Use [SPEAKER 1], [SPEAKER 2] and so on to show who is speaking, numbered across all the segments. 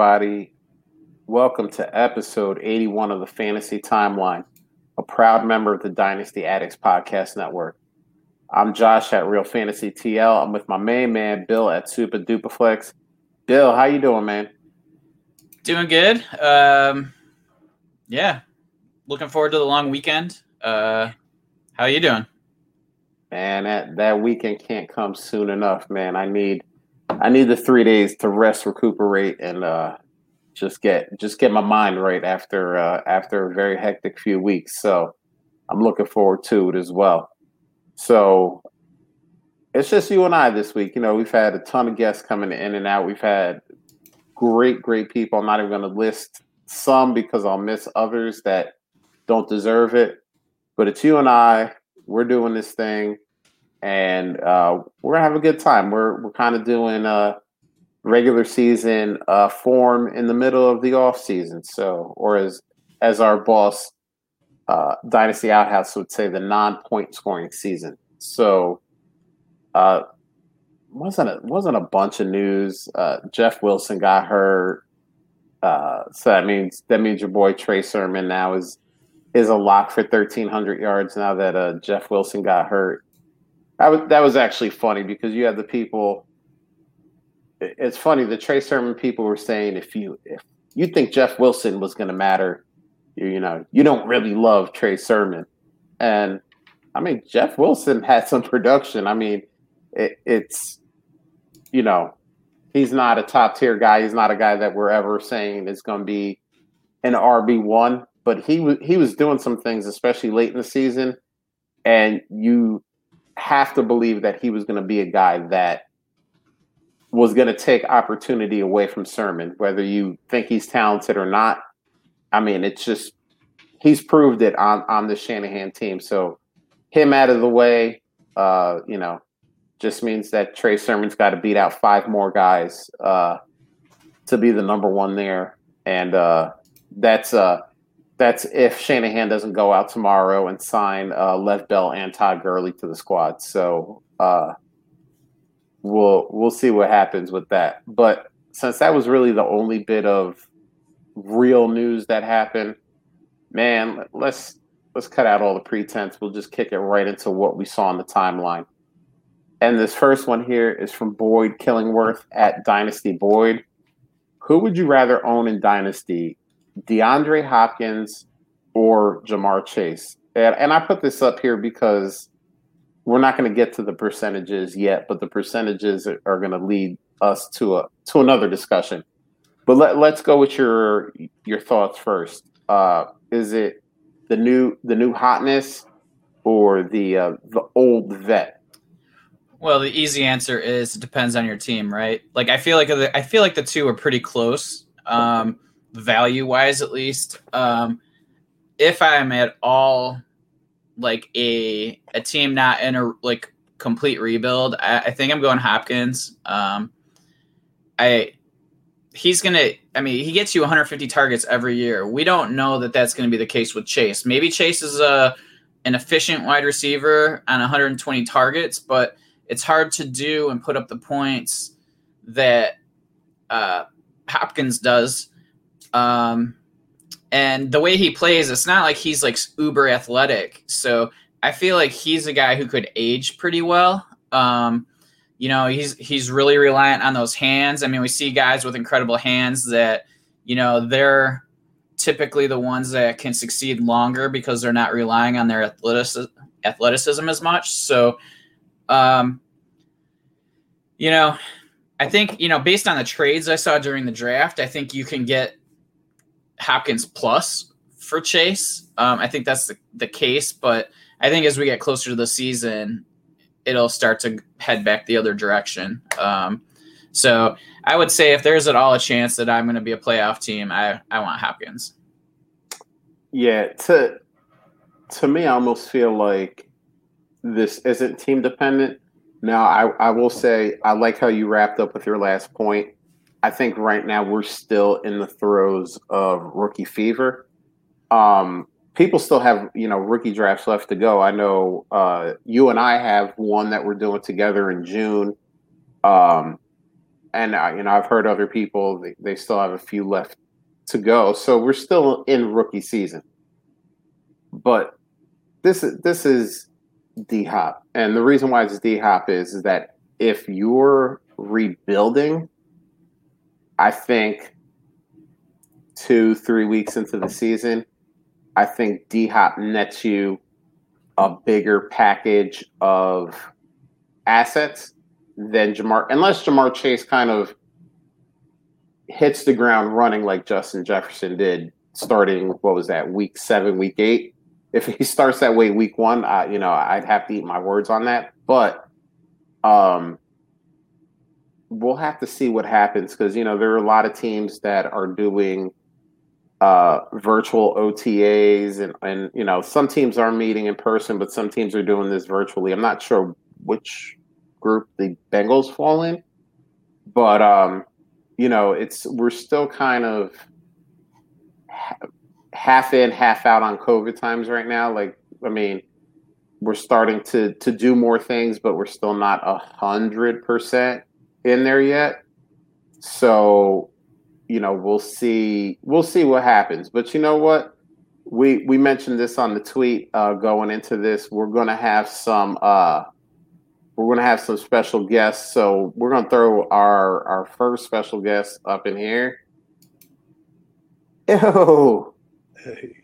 [SPEAKER 1] Everybody. Welcome to episode 81 of the Fantasy Timeline, a proud member of the Dynasty Addicts Podcast Network. I'm Josh at Real Fantasy TL. I'm with my main man, Bill at Super Dupaflex. Bill, how you doing, man?
[SPEAKER 2] Doing good. Um, yeah, looking forward to the long weekend. Uh, how you doing?
[SPEAKER 1] Man, that, that weekend can't come soon enough, man. I need I need the three days to rest, recuperate, and uh, just get just get my mind right after uh, after a very hectic few weeks. So I'm looking forward to it as well. So it's just you and I this week. You know, we've had a ton of guests coming in and out. We've had great, great people. I'm not even going to list some because I'll miss others that don't deserve it. But it's you and I. We're doing this thing and uh, we're gonna have a good time. We're we're kind of doing a regular season uh, form in the middle of the off season. So, or as as our boss uh, Dynasty Outhouse would say, the non point scoring season. So, uh, wasn't it wasn't a bunch of news. Uh, Jeff Wilson got hurt. Uh, so that means that means your boy Trey Sermon now is is a lock for thirteen hundred yards now that uh, Jeff Wilson got hurt. That was that was actually funny because you had the people. It's funny the Trey Sermon people were saying if you if you think Jeff Wilson was going to matter, you, you know you don't really love Trey Sermon, and I mean Jeff Wilson had some production. I mean it, it's you know he's not a top tier guy. He's not a guy that we're ever saying is going to be an RB one, but he he was doing some things, especially late in the season, and you have to believe that he was going to be a guy that was going to take opportunity away from Sermon, whether you think he's talented or not. I mean, it's just he's proved it on on the Shanahan team. So him out of the way, uh, you know, just means that Trey Sermon's got to beat out five more guys uh, to be the number one there, and uh, that's uh, that's if Shanahan doesn't go out tomorrow and sign uh, Lev Bell and Todd Gurley to the squad. So uh, we'll we'll see what happens with that. But since that was really the only bit of real news that happened, man, let's let's cut out all the pretense. We'll just kick it right into what we saw on the timeline. And this first one here is from Boyd Killingworth at Dynasty Boyd. Who would you rather own in Dynasty, DeAndre Hopkins or Ja'Marr Chase. And, and I put this up here because we're not going to get to the percentages yet, but the percentages are, going to lead us to a to another discussion. But let, let's go with your your thoughts first. Uh, is it the new the new hotness or the uh, the old vet?
[SPEAKER 2] Well, the easy answer is it depends on your team, right? Like I feel like the, I feel like the two are pretty close. Um, value wise at least. Um, if I'm at all like a a team not in a like complete rebuild, I, I think I'm going Hopkins. Um, I he's gonna. I mean, he gets you 150 targets every year. We don't know that that's going to be the case with Chase. Maybe Chase is a an efficient wide receiver on 120 targets, but it's hard to do and put up the points that uh, Hopkins does um, and the way he plays, it's not like he's like uber athletic. So I feel like he's a guy who could age pretty well. Um, you know, he's he's really reliant on those hands. I mean, we see guys with incredible hands that, you know, they're typically the ones that can succeed longer because they're not relying on their athleticism, athleticism as much. So, um, you know, I think you know based on the trades I saw during the draft, I think you can get Hopkins plus for Chase. Um, I think that's the, the case, but I think as we get closer to the season, it'll start to head back the other direction. Um, so I would say if there's at all a chance that I'm going to be a playoff team, I, I want Hopkins.
[SPEAKER 1] Yeah, to to me, I almost feel like this isn't team dependent. Now, I, I will say I like how you wrapped up with your last point. I think right now we're still in the throes of rookie fever. Um, people still have you know rookie drafts left to go. I know uh, you and I have one that we're doing together in June. Um, and uh, you know I've heard other people they, they still have a few left to go, so we're still in rookie season. But this is this is D Hop, and the reason why it's D Hop is, is that if you're rebuilding, I think two three weeks into the season, I think D Hop nets you a bigger package of assets than Ja'Marr, unless Ja'Marr Chase kind of hits the ground running like Justin Jefferson did starting, what was that, week seven, week eight. If he starts that way week one, I, you know, I'd have to eat my words on that. But um, we'll have to see what happens because, you know, there are a lot of teams that are doing uh, virtual OTAs and, and, you know, some teams are meeting in person, but some teams are doing this virtually. I'm not sure which group the Bengals fall in. But um, you know, it's we're still kind of half in, half out on COVID times right now. Like, I mean, we're starting to to do more things, but we're still not a hundred percent in there yet. So, you know, we'll see we'll see what happens. But you know what? We we mentioned this on the tweet uh, going into this. We're gonna have some uh we're going to have some special guests. So we're going to throw our our first special guest up in here. Ew.
[SPEAKER 3] Hey.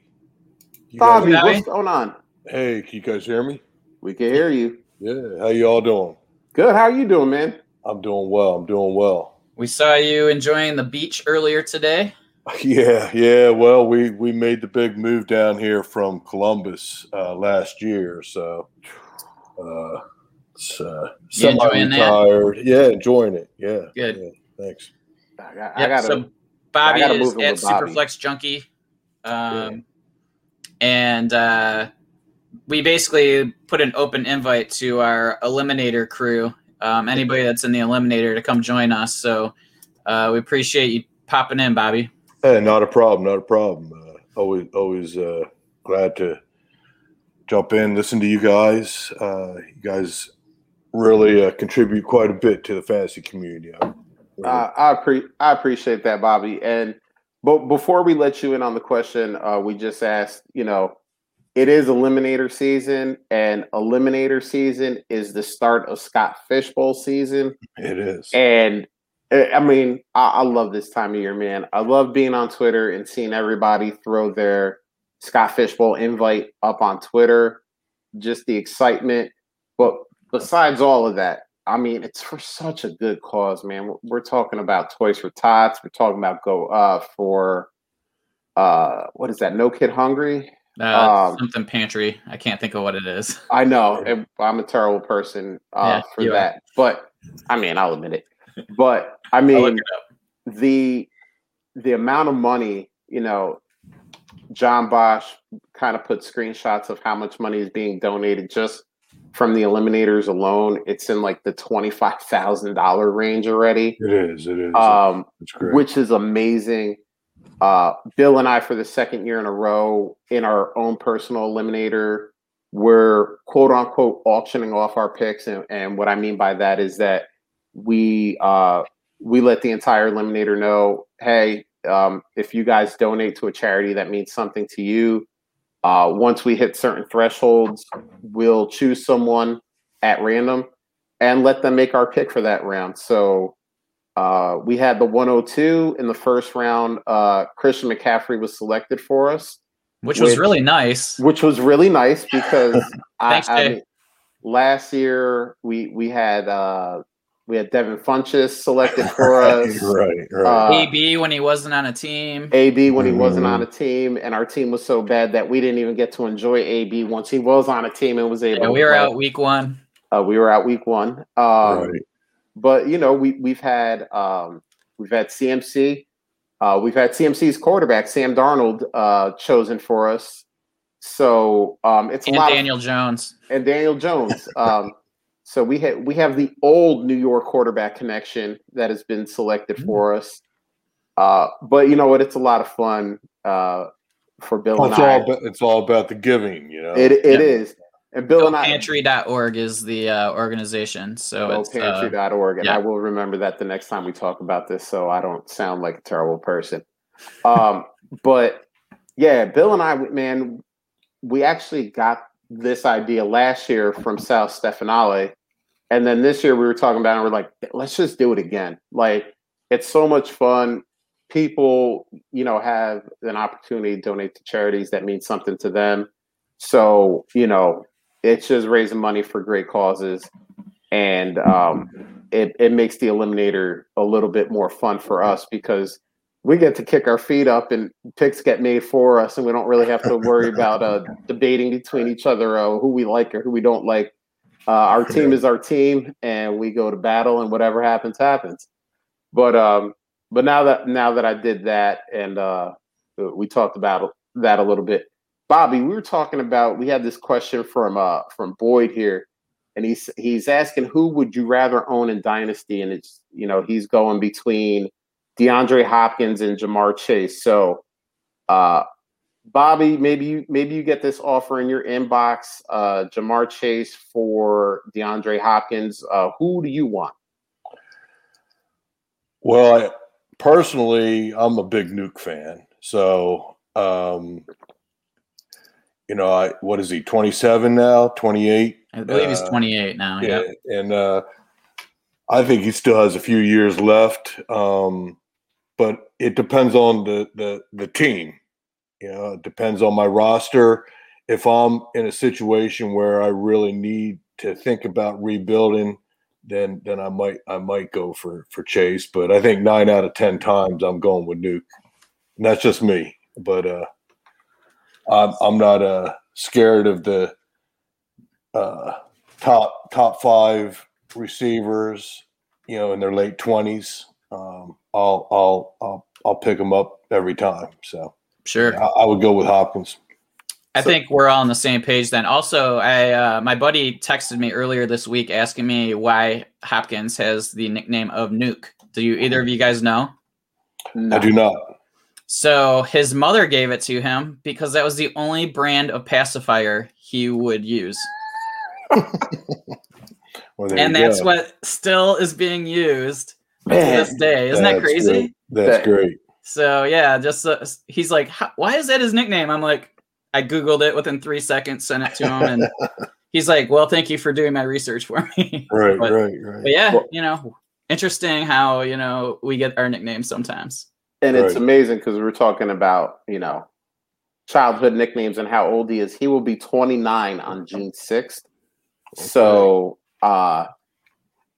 [SPEAKER 3] You
[SPEAKER 1] Bobby,
[SPEAKER 3] guys,
[SPEAKER 1] what's going on?
[SPEAKER 3] hey, can you guys hear me?
[SPEAKER 1] We can hear you.
[SPEAKER 3] Yeah. How you all doing?
[SPEAKER 1] Good. How you doing, man?
[SPEAKER 3] I'm doing well. I'm doing well.
[SPEAKER 2] We saw you enjoying the beach earlier today.
[SPEAKER 3] Yeah, yeah. Well, we we made the big move down here from Columbus uh, last year, so uh, it's uh,
[SPEAKER 2] You enjoying that?
[SPEAKER 3] semi-retired. Yeah, enjoying it. Yeah.
[SPEAKER 2] Good.
[SPEAKER 3] yeah, thanks.
[SPEAKER 1] I, got, I gotta.
[SPEAKER 2] so Bobby
[SPEAKER 1] I gotta
[SPEAKER 2] is
[SPEAKER 1] move
[SPEAKER 2] at
[SPEAKER 1] with Bobby.
[SPEAKER 2] Superflex Junkie. Um, And uh, we basically put an open invite to our Eliminator crew. Um, anybody that's in the Eliminator to come join us. So uh, we appreciate you popping in, Bobby.
[SPEAKER 3] Hey, not a problem. Not a problem. Uh, always, always uh, glad to jump in, listen to you guys. Uh, you guys really uh, contribute quite a bit to the fantasy community. I really-
[SPEAKER 1] Uh, I appre- I appreciate that, Bobby. And but before we let you in on the question, uh, we just asked. You know, it is Eliminator season, and Eliminator season is the start of Scott Fishbowl season.
[SPEAKER 3] it is.
[SPEAKER 1] And uh, I mean, I, I love this time of year, man. I love being on Twitter and seeing everybody throw their Scott Fishbowl invite up on Twitter. Just the excitement. But besides all of that, I mean, it's for such a good cause, man. We're, we're talking about Toys for Tots. We're talking about go uh for uh what is that? No Kid Hungry.
[SPEAKER 2] Uh,
[SPEAKER 1] Um,
[SPEAKER 2] something pantry. I can't think of what it is.
[SPEAKER 1] I know and I'm a terrible person uh,
[SPEAKER 2] Yeah,
[SPEAKER 1] for
[SPEAKER 2] you are.
[SPEAKER 1] that, but I mean, I'll admit it. But I mean,
[SPEAKER 2] look it up.
[SPEAKER 1] the the amount of money, you know, John Bosch kind of put screenshots of how much money is being donated just from the eliminators alone. It's in like the twenty five thousand dollar range already,
[SPEAKER 3] It is. It is.
[SPEAKER 1] um,
[SPEAKER 3] it's great.
[SPEAKER 1] which is amazing. Uh, Bill and I, for the second year in a row, in our own personal eliminator, we're quote unquote auctioning off our picks, and, and what I mean by that is that we uh, we let the entire eliminator know, hey, um, if you guys donate to a charity that means something to you, uh, once we hit certain thresholds, we'll choose someone at random and let them make our pick for that round. So uh, we had the 102 in the first round. Uh, Christian McCaffrey was selected for us,
[SPEAKER 2] Which was really nice.
[SPEAKER 1] which was really nice because I,
[SPEAKER 2] Thanks,
[SPEAKER 1] I
[SPEAKER 2] Jay.
[SPEAKER 1] mean, last year we we had uh, we had Devin Funchess selected for us.
[SPEAKER 3] right. Right.
[SPEAKER 1] Uh,
[SPEAKER 2] AB when he wasn't on a team.
[SPEAKER 1] AB when he wasn't on a team, and our team was so bad that we didn't even get to enjoy AB once he was on a team and was able.
[SPEAKER 2] Yeah,
[SPEAKER 1] to
[SPEAKER 2] we were
[SPEAKER 1] play.
[SPEAKER 2] out week one.
[SPEAKER 1] Uh, we were out week one. Um,
[SPEAKER 3] right.
[SPEAKER 1] But you know we we've had um, we've had CMC, uh, we've had CMC's quarterback Sam Darnold uh, chosen for us. So um, it's
[SPEAKER 2] And
[SPEAKER 1] a lot
[SPEAKER 2] Daniel Jones.
[SPEAKER 1] and Daniel Jones. Um, so we had we have the old New York quarterback connection that has been selected
[SPEAKER 3] Mm.
[SPEAKER 1] for us. Uh, but you know what? It's a lot of fun uh, for Bill
[SPEAKER 3] Well,
[SPEAKER 1] and
[SPEAKER 3] it's
[SPEAKER 1] I.
[SPEAKER 3] all about, it's all about the giving, you know.
[SPEAKER 1] It it
[SPEAKER 2] Yeah.
[SPEAKER 1] is, And Bill and I
[SPEAKER 2] Pantry.org is the uh, organization. So it's uh,
[SPEAKER 1] pantry.org. And
[SPEAKER 2] yeah.
[SPEAKER 1] I will remember that the next time we talk about this so I don't sound like a terrible person. Um, but yeah, Bill and I, man, we actually got this idea last year from South Stefanale. And then this year we were talking about it and we're like, let's just do it again. Like it's so much fun. People, you know, have an opportunity to donate to charities that mean something to them. So, you know, it's just raising money for great causes. And um, it, it makes the eliminator a little bit more fun for us because we get to kick our feet up and picks get made for us and we don't really have to worry about uh, debating between each other uh, who we like or who we don't like uh, our team is our team and we go to battle and whatever happens happens but um but now that now that i did that and uh we talked about that a little bit bobby we were talking about we had this question from uh from boyd here and he's he's asking who would you rather own in dynasty and it's you know he's going between DeAndre Hopkins and Ja'Marr Chase. So, uh, Bobby, maybe you maybe you get this offer in your inbox. Uh, Ja'Marr Chase for DeAndre Hopkins. Uh, who do you want?
[SPEAKER 3] Well, I, personally, I'm a big Nuke fan. So, um, you know, I, what is he? 27 now? 28?
[SPEAKER 2] I believe he's
[SPEAKER 3] Uh,
[SPEAKER 2] 28 now.
[SPEAKER 3] Yeah,
[SPEAKER 2] Yeah.
[SPEAKER 3] and uh, I think he still has a few years left. Um, but it depends on the the the team. You know, it depends on my roster. If I'm in a situation where I really need to think about rebuilding, then then I might I might go for for Chase. But I think nine out of ten times I'm going with Nuke. And that's just me. But uh, I'm I'm not uh, scared of the uh, top top five receivers. You know, in their late twenties. Um, I'll I'll I'll I'll pick them up every time. So
[SPEAKER 2] Sure.
[SPEAKER 3] I, I would go with Hopkins.
[SPEAKER 2] I
[SPEAKER 1] So-
[SPEAKER 2] think we're all on the same page then. Also, I uh, my buddy texted me earlier this week asking me why Hopkins has the nickname of Nuke. Do you either of you guys know?
[SPEAKER 1] No.
[SPEAKER 3] I do not.
[SPEAKER 2] So his mother gave it to him because that was the only brand of pacifier he would use.
[SPEAKER 3] Well,
[SPEAKER 2] and that's
[SPEAKER 3] go.
[SPEAKER 2] what still is being used to this day. Isn't that crazy?
[SPEAKER 3] great. That's
[SPEAKER 1] That-
[SPEAKER 3] great.
[SPEAKER 2] So yeah, just uh, he's like, why is that his nickname? I'm like, I googled it within three seconds, sent it to him, and he's like, well, thank you for doing my research for me.
[SPEAKER 3] Right,
[SPEAKER 2] But-
[SPEAKER 3] right, right.
[SPEAKER 2] But yeah,
[SPEAKER 1] Well-
[SPEAKER 2] you know, interesting how you know we get our nicknames sometimes.
[SPEAKER 1] And it's amazing because we're talking about you know childhood nicknames and how old he is. He will be 29 on June 6th. So uh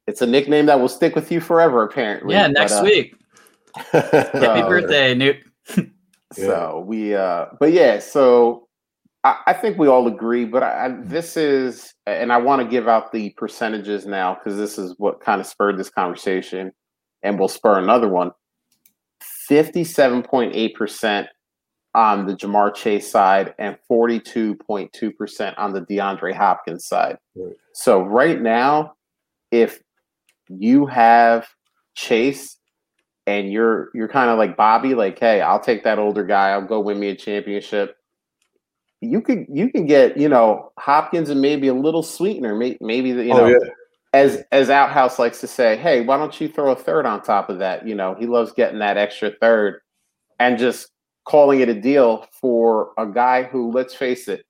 [SPEAKER 1] it's a nickname that will stick with you forever, apparently.
[SPEAKER 2] Yeah,
[SPEAKER 1] But,
[SPEAKER 2] next
[SPEAKER 1] uh,
[SPEAKER 2] week. Happy
[SPEAKER 1] Uh,
[SPEAKER 2] birthday, Nuke.
[SPEAKER 1] So we, uh, but yeah, so I, I think we all agree. But I, I, this is, and I want to give out the percentages now because this is what kind of spurred this conversation, and will spur another one. Fifty-seven point eight percent on the Ja'Marr Chase side, and forty-two point two percent on the DeAndre Hopkins side.
[SPEAKER 3] Right.
[SPEAKER 1] So right now, if you have Chase and you're you're kind of like Bobby, like, hey, I'll take that older guy. I'll go win me a championship. You could you can get you know Hopkins and maybe a little sweetener, may, maybe the, you oh, know
[SPEAKER 3] oh yeah,
[SPEAKER 1] as as Outhouse likes to say, hey, why don't you throw a third on top of that? You know, he loves getting that extra third and just calling it a deal for a guy who, let's face it,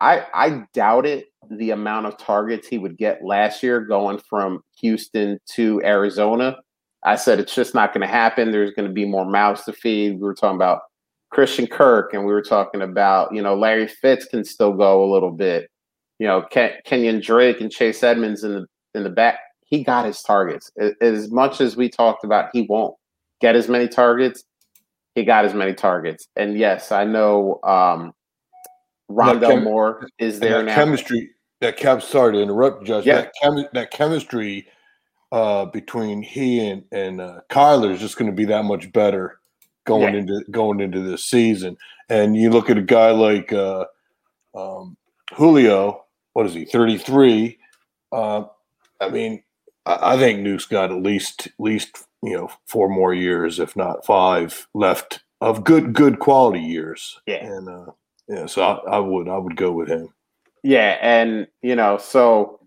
[SPEAKER 1] I I doubted the amount of targets he would get last year going from Houston to Arizona. I said it's just not going to happen. There's going to be more mouths to feed. We were talking about Christian Kirk, and we were talking about you know Larry Fitz can still go a little bit. You know Ken- Kenyan Drake and Chase Edmonds in the in the back. He got his targets as much as we talked about. He won't get as many targets. He got as many targets, and yes, I know um, Rondale
[SPEAKER 3] chem-
[SPEAKER 1] Moore is there
[SPEAKER 3] that
[SPEAKER 1] now.
[SPEAKER 3] chemistry. That chem. Sorry to interrupt, Josh.
[SPEAKER 1] Yeah.
[SPEAKER 3] That, chem, that chemistry uh, between he and and uh, Kyler is just going to be that much better going
[SPEAKER 1] Yeah.
[SPEAKER 3] into going into this season. And you look at a guy like uh, um, Julio. What is he? Thirty three. Uh, I mean, I, I think Nuke's got at least at least you know four more years, if not five, left of good good quality years.
[SPEAKER 1] Yeah.
[SPEAKER 3] And uh, yeah, so I, I would I would go with him.
[SPEAKER 1] Yeah, and you know, so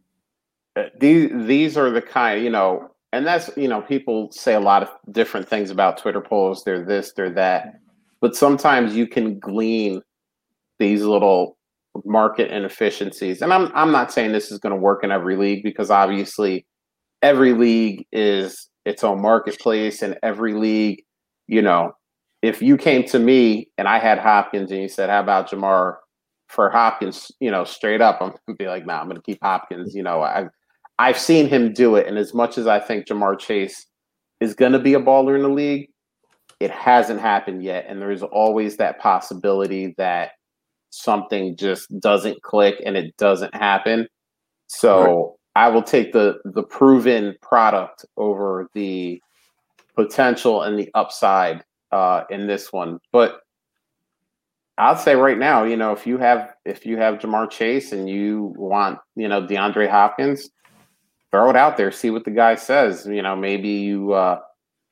[SPEAKER 1] uh, these these are the kind, you know, and that's you know, people say a lot of different things about Twitter polls. They're this, they're that, but sometimes you can glean these little market inefficiencies. And I'm I'm not saying this is going to work in every league because obviously every league is its own marketplace, and every league, you know, if you came to me and I had Hopkins and you said, "How about Ja'Marr for Hopkins, you know, straight up, I'm gonna be like, "Nah, I'm gonna keep Hopkins." You know, I've I've seen him do it, and as much as I think Ja'Marr Chase is gonna be a baller in the league, it hasn't happened yet, and there's always that possibility that something just doesn't click and it doesn't happen. So right. I will take the the proven product over the potential and the upside uh, in this one. But I'd say right now, you know, if you have if you have Ja'Marr Chase and you want, you know, DeAndre Hopkins, throw it out there, see what the guy says. You know, maybe you uh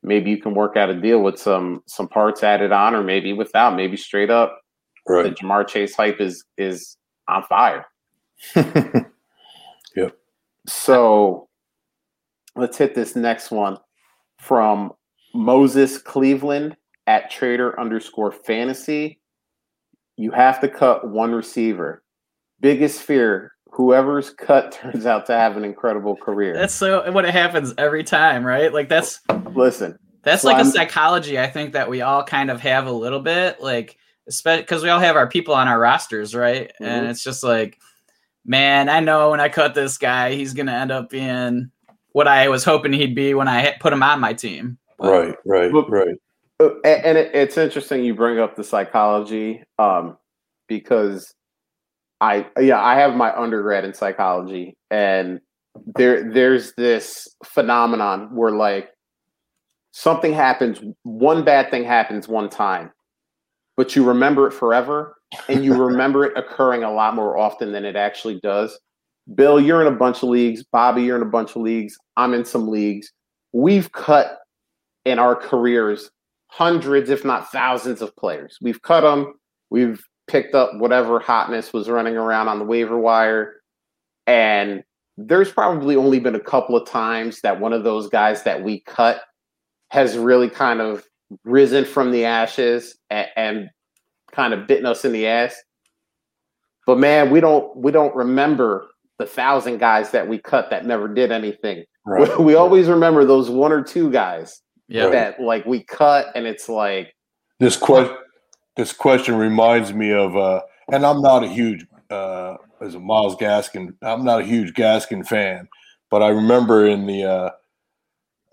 [SPEAKER 1] maybe you can work out a deal with some some parts added on, or maybe without, maybe straight up right. the Ja'Marr Chase hype is is on fire.
[SPEAKER 3] yep.
[SPEAKER 1] So let's hit this next one from Moses Cleveland at trader underscore fantasy you have to cut one receiver. Biggest fear whoever's cut turns out to have an incredible career.
[SPEAKER 2] That's so what it happens every time, right? Like that's
[SPEAKER 1] listen.
[SPEAKER 2] That's like I'm, a psychology I think that we all kind of have a little bit, like because we all have our people on our rosters, right? Mm-hmm. And it's just like, man, I know when I cut this guy, he's gonna end up being what I was hoping he'd be when I put him on my team.
[SPEAKER 3] But, right, right, right.
[SPEAKER 1] Uh, and it, it's interesting you bring up the psychology um, because I yeah I have my undergrad in psychology and there there's this phenomenon where like something happens one bad thing happens one time but you remember it forever and you remember it occurring a lot more often than it actually does bill you're in a bunch of leagues bobby you're in a bunch of leagues i'm in some leagues we've cut in our careers hundreds, if not thousands, of players. We've cut them. We've picked up whatever hotness was running around on the waiver wire. And there's probably only been a couple of times that one of those guys that we cut has really kind of risen from the ashes and, and kind of bitten us in the ass. But man, we don't we don't remember the thousand guys that we cut that never did anything. Right. We, we always remember those one or two guys yeah. that like we cut and it's like
[SPEAKER 3] this question this question reminds me of uh and I'm not a huge uh as a Myles Gaskin I'm not a huge Gaskin fan but I remember in the uh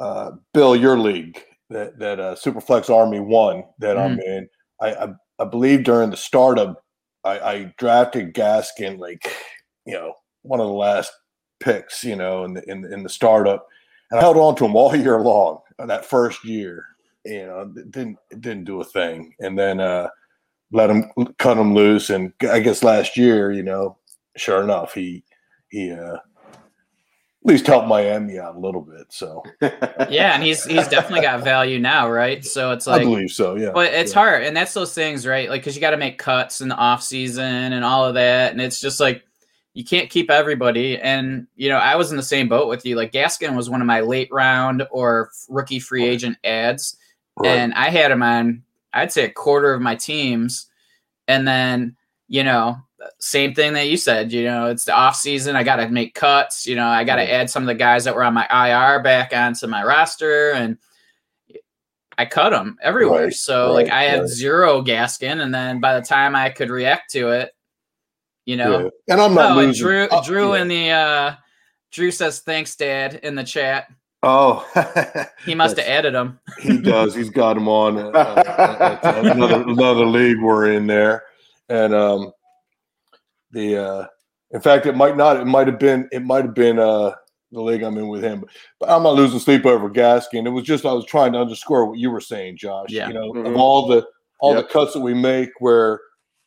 [SPEAKER 3] uh Bill your league that that uh Superflex Army one that mm. I'm in I, I, I believe during the startup I, I drafted Gaskin like you know one of the last picks you know in the in, in the startup and I held on to him all year long that first year, you know, didn't didn't do a thing, and then uh, let him cut him loose. And I guess last year, you know, sure enough, he he uh, least help Miami out a little bit. So
[SPEAKER 2] yeah, and he's he's definitely got value now, right? So it's like
[SPEAKER 3] I believe so, yeah.
[SPEAKER 2] But it's
[SPEAKER 3] yeah.
[SPEAKER 2] hard, and that's those things, right? Like because you got to make cuts in the off season and all of that, and it's just like you can't keep everybody. And you know, I was in the same boat with you. Like Gaskin was one of my late round or rookie free agent ads, right. and I had him on. I'd say a quarter of my teams, and then you know, same thing that you said. You know, it's the off season. I got to make cuts. You know, I got to right. add some of the guys that were on my IR back onto my roster, and I cut them everywhere. Right, so right, like I had zero Gaskin, and then by the time I could react to it, you know. Yeah.
[SPEAKER 3] And I'm not oh, losing.
[SPEAKER 2] Drew, oh, Drew yeah. in the uh, Drew says thanks, Dad, in the chat.
[SPEAKER 3] Oh,
[SPEAKER 2] he must have added them.
[SPEAKER 3] he does. He's got them on uh, uh, uh, another another league we're in there, and um, the uh, in fact, it might not. It might have been. It might have been uh the league I'm in with him. But I'm not losing sleep over Gaskin. It was just I was trying to underscore what you were saying, Josh. Yeah. You know, mm-hmm. of all the all yep. the cuts that we make where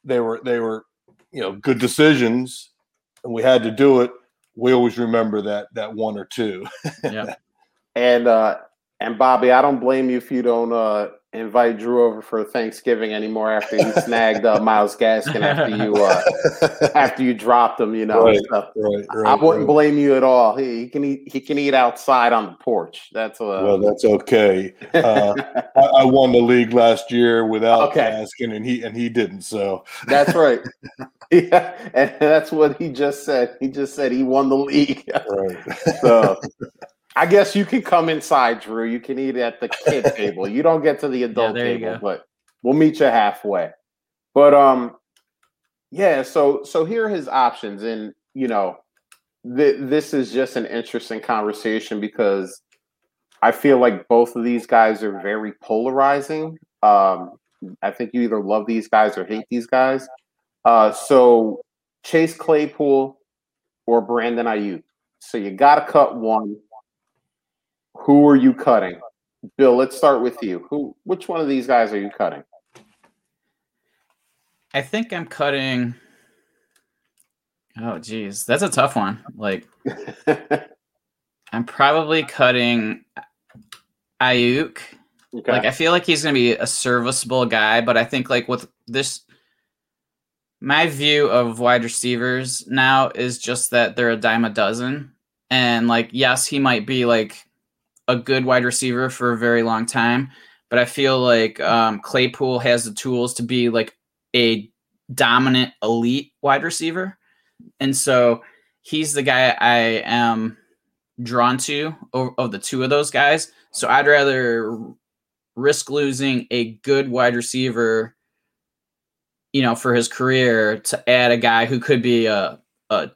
[SPEAKER 3] they were they were you know good decisions and we had to do it we always remember that that one or two
[SPEAKER 1] yeah and uh And Bobby, I don't blame you if you don't uh, invite Drew over for Thanksgiving anymore after you snagged uh, Myles Gaskin after you uh, after you dropped him. You know,
[SPEAKER 3] Right, right, right.
[SPEAKER 1] I wouldn't blame you at all. He, he can eat. He can eat outside on the porch. That's uh,
[SPEAKER 3] Well, that's okay. Uh, I, I won the league last year without
[SPEAKER 1] Okay.
[SPEAKER 3] Gaskin, and he and he didn't. So
[SPEAKER 1] that's right. yeah, and that's what he just said. He just said he won the league.
[SPEAKER 3] right.
[SPEAKER 1] So I guess you can come inside, Drew. You can eat at the kid table. You don't get to the adult
[SPEAKER 2] you
[SPEAKER 1] table, but we'll meet you halfway. But um, yeah. So so here are his options, and you know, th- this is just an interesting conversation because I feel like both of these guys are very polarizing. Um, I think you either love these guys or hate these guys. Uh, so Chase Claypool or Brandon Aiyuk. So you got to cut one. Who are you cutting? Bill, let's start with you. Who? Which one of these guys are you cutting?
[SPEAKER 2] I think I'm cutting. Oh, geez, that's a tough one. Like, I'm probably cutting Aiyuk.
[SPEAKER 1] okay.
[SPEAKER 2] Like, I feel like he's going to be a serviceable guy, but I think like with this, my view of wide receivers now is just that they're a dime a dozen, and like, yes, he might be like a good wide receiver for a very long time, but I feel like um, Claypool has the tools to be like a dominant elite wide receiver. And so he's the guy I am drawn to of, the two of those guys. So I'd rather risk losing a good wide receiver, you know, for his career to add a guy who could be a, a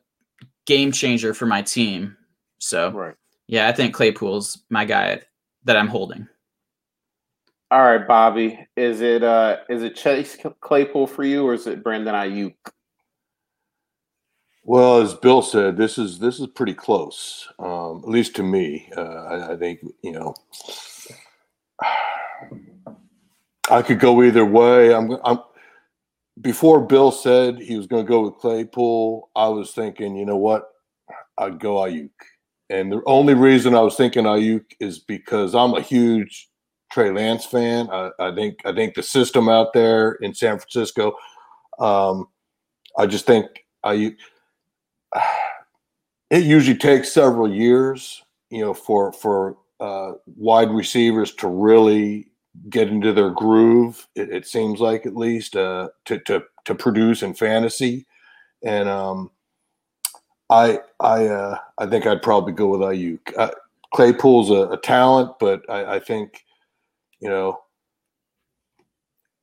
[SPEAKER 2] game changer for my team. So
[SPEAKER 1] right.
[SPEAKER 2] Yeah, I think Claypool's my guy that I'm holding.
[SPEAKER 1] All right, Bobby. Is it uh is it Chase Claypool for you or is it Brandon Aiyuk?
[SPEAKER 3] Well, as Bill said, this is this is pretty close, um, at least to me. Uh, I, I think you know, I could go either way. I'm, I'm before Bill said he was going to go with Claypool. I was thinking, you know what, I'd go Aiyuk, and the only reason I was thinking Aiyuk is because I'm a huge Trey Lance fan. I, I think I think the system out there in San Francisco. Um, I just think Aiyuk it usually takes several years, you know, for for uh, wide receivers to really get into their groove. It, it seems like at least uh, to to to produce in fantasy, and um, I I uh, I think I'd probably go with Aiyuk. Uh, Claypool's a, a talent, but I, I think you know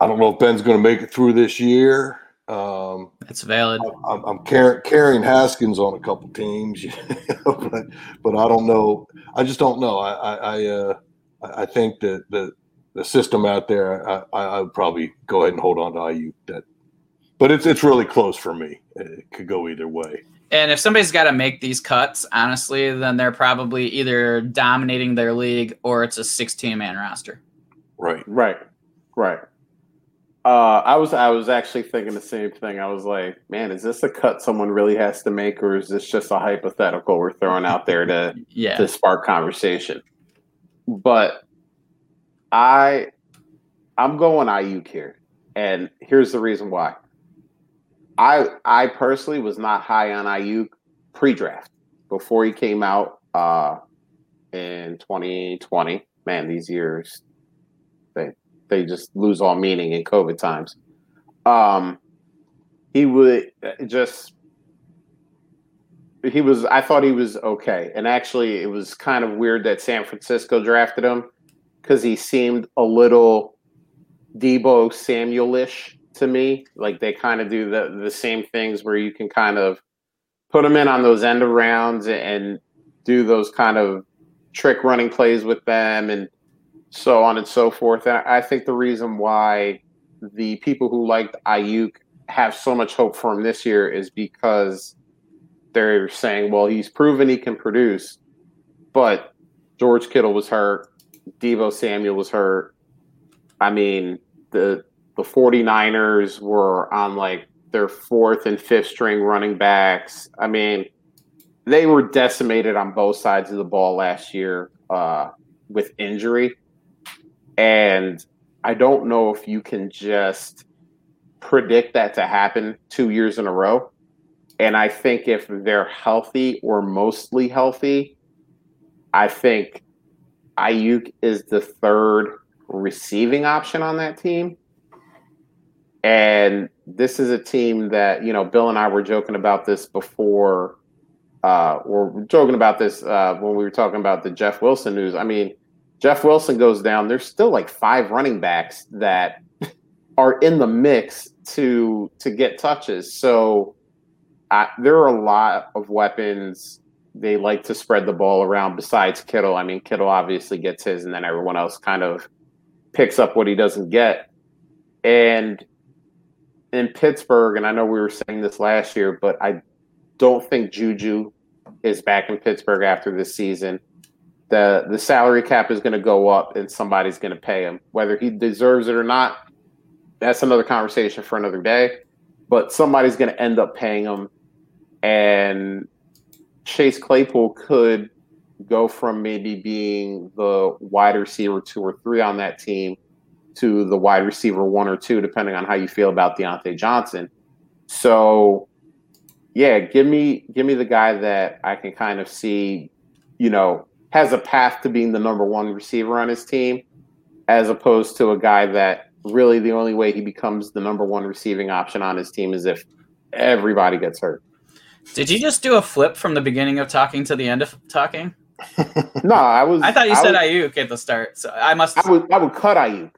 [SPEAKER 3] I don't know if Ben's going to make it through this year. Um,
[SPEAKER 2] That's valid.
[SPEAKER 3] I'm, I'm car- carrying Haskins on a couple teams, you know, but but I don't know. I just don't know. I I I, uh, I I think that the the system out there, I, I I would probably go ahead and hold on to Aiyuk. That, but it's it's really close for me. It could go either way.
[SPEAKER 2] And if somebody's got to make these cuts, honestly, then they're probably either dominating their league or it's a 16 man roster.
[SPEAKER 3] Right.
[SPEAKER 1] Right. Right. Uh, I was I was actually thinking the same thing. I was like, man, is this a cut someone really has to make, or is this just a hypothetical we're throwing out there to
[SPEAKER 2] Yeah.
[SPEAKER 1] to spark conversation? But I I'm going Aiyuk here, and here's the reason why. I I personally was not high on Aiyuk pre-draft before he came out uh, in 2020. Man, these years they they just lose all meaning in COVID times. Um, he would uh, just he was I thought he was okay, and actually it was kind of weird that San Francisco drafted him because he seemed a little Deebo Samuel-ish to me. Like they kind of do the the same things where you can kind of put them in on those end of rounds and do those kind of trick running plays with them and so on and so forth. And I think the reason why the people who liked Aiyuk have so much hope for him this year is because they're saying, well, he's proven he can produce, but George Kittle was hurt, Deebo Samuel was hurt. I mean, the the 49ers were on like their fourth and fifth string running backs. I mean, they were decimated on both sides of the ball last year. Uh, with injury. And I don't know if you can just predict that to happen two years in a row. And I think if they're healthy or mostly healthy, I think Aiyuk is the third receiving option on that team. And this is a team that, you know, Bill and I were joking about this before, uh, or joking about this uh, when we were talking about the Jeff Wilson news. I mean, Jeff Wilson goes down. There's still like five running backs that are in the mix to to get touches. So there are a lot of weapons. They like to spread the ball around. Besides Kittle, I mean, Kittle obviously gets his, and then everyone else kind of picks up what he doesn't get. And in Pittsburgh, and I know we were saying this last year, but I don't think Juju is back in Pittsburgh after this season. The the salary cap is going to go up and somebody's going to pay him. Whether he deserves it or not, that's another conversation for another day. But somebody's going to end up paying him. And Chase Claypool could go from maybe being the wide receiver two or three on that team to the wide receiver one or two, depending on how you feel about Diontae Johnson. So, yeah, give me give me the guy that I can kind of see, you know, has a path to being the number one receiver on his team, as opposed to a guy that really the only way he becomes the number one receiving option on his team is if everybody gets hurt.
[SPEAKER 2] Did you just do a flip from the beginning of talking to the end of talking?
[SPEAKER 1] no, I was.
[SPEAKER 2] I thought you I said was, Aiyuk at the start, so I must.
[SPEAKER 1] I would. I would cut Aiyuk.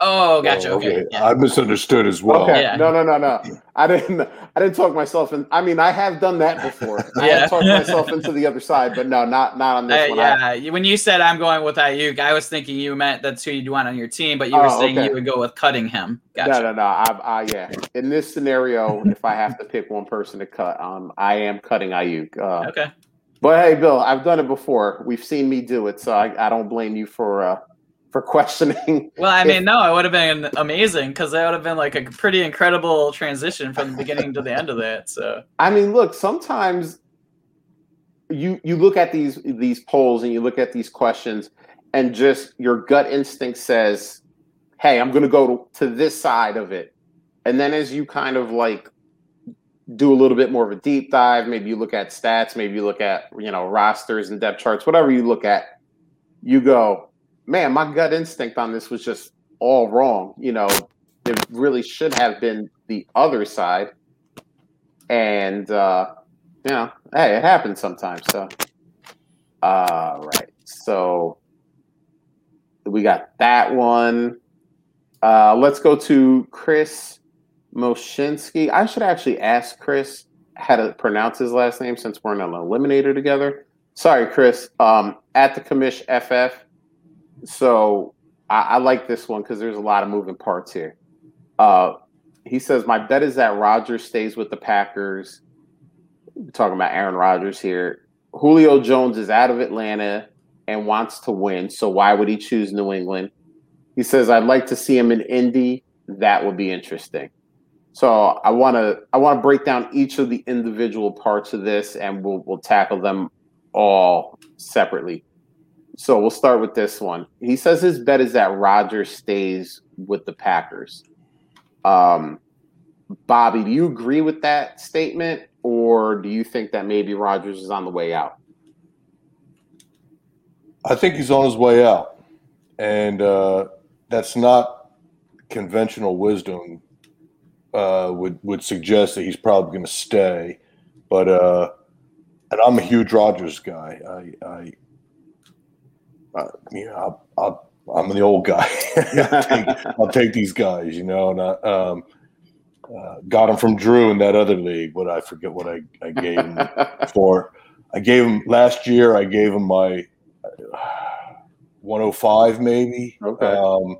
[SPEAKER 2] Oh, gotcha. Oh, okay. okay. Yeah.
[SPEAKER 3] I misunderstood as well.
[SPEAKER 1] Okay. Yeah. No, no, no, no. I didn't. I didn't talk myself in. I mean, I have done that before. I have talked myself into the other side, but no, not not on this uh, one.
[SPEAKER 2] Yeah. I, when you said I'm going with Aiyuk, I was thinking you meant that's who you'd want on your team, but you were oh, saying okay. you would go with cutting him.
[SPEAKER 1] Gotcha. No, no, no. I, I, yeah. In this scenario, if I have to pick one person to cut, um, I am cutting Aiyuk. Uh,
[SPEAKER 2] okay.
[SPEAKER 1] But hey, Bill, I've done it before. We've seen me do it, so I, I don't blame you for. Uh, for questioning.
[SPEAKER 2] Well, I mean, if, no, it would have been amazing because that would have been like a pretty incredible transition from the beginning to the end of that. So,
[SPEAKER 1] I mean, look, sometimes you you look at these these polls and you look at these questions, and just your gut instinct says, "Hey, I'm going to go to, to this side of it," and then as you kind of like do a little bit more of a deep dive, maybe you look at stats, maybe you look at you know rosters and depth charts, whatever you look at, you go, man, my gut instinct on this was just all wrong. You know, it really should have been the other side. And uh, you know, hey, it happens sometimes. So uh right. So we got that one. Uh let's go to Chris Moshinsky. I should actually ask Chris how to pronounce his last name since we're in an eliminator together. Sorry, Chris. Um, at the commish FF so I, I like this one because there's a lot of moving parts here. Uh, he says, My bet is that Rodgers stays with the Packers. We're talking about Aaron Rodgers here. Julio Jones is out of Atlanta and wants to win. So why would he choose New England? He says, I'd like to see him in Indy. That would be interesting. So I want to I want to break down each of the individual parts of this, and we'll we'll tackle them all separately. So we'll start with this one. He says his bet is that Rodgers stays with the Packers. Um, Bobby, do you agree with that statement, or do you think that maybe Rodgers is on the way out?
[SPEAKER 3] I think he's on his way out, and uh, that's not conventional wisdom. Uh, would would suggest that he's probably going to stay, but uh, and I'm a huge Rodgers guy. I, I uh, you know, I'll, i am the old guy. I'll, take, I'll, take, these guys, you know. And I um, uh, got him from Drew in that other league. But I forget what I, I gave him for. I gave him last year. I gave him my uh, 105 maybe.
[SPEAKER 1] Okay.
[SPEAKER 3] Um,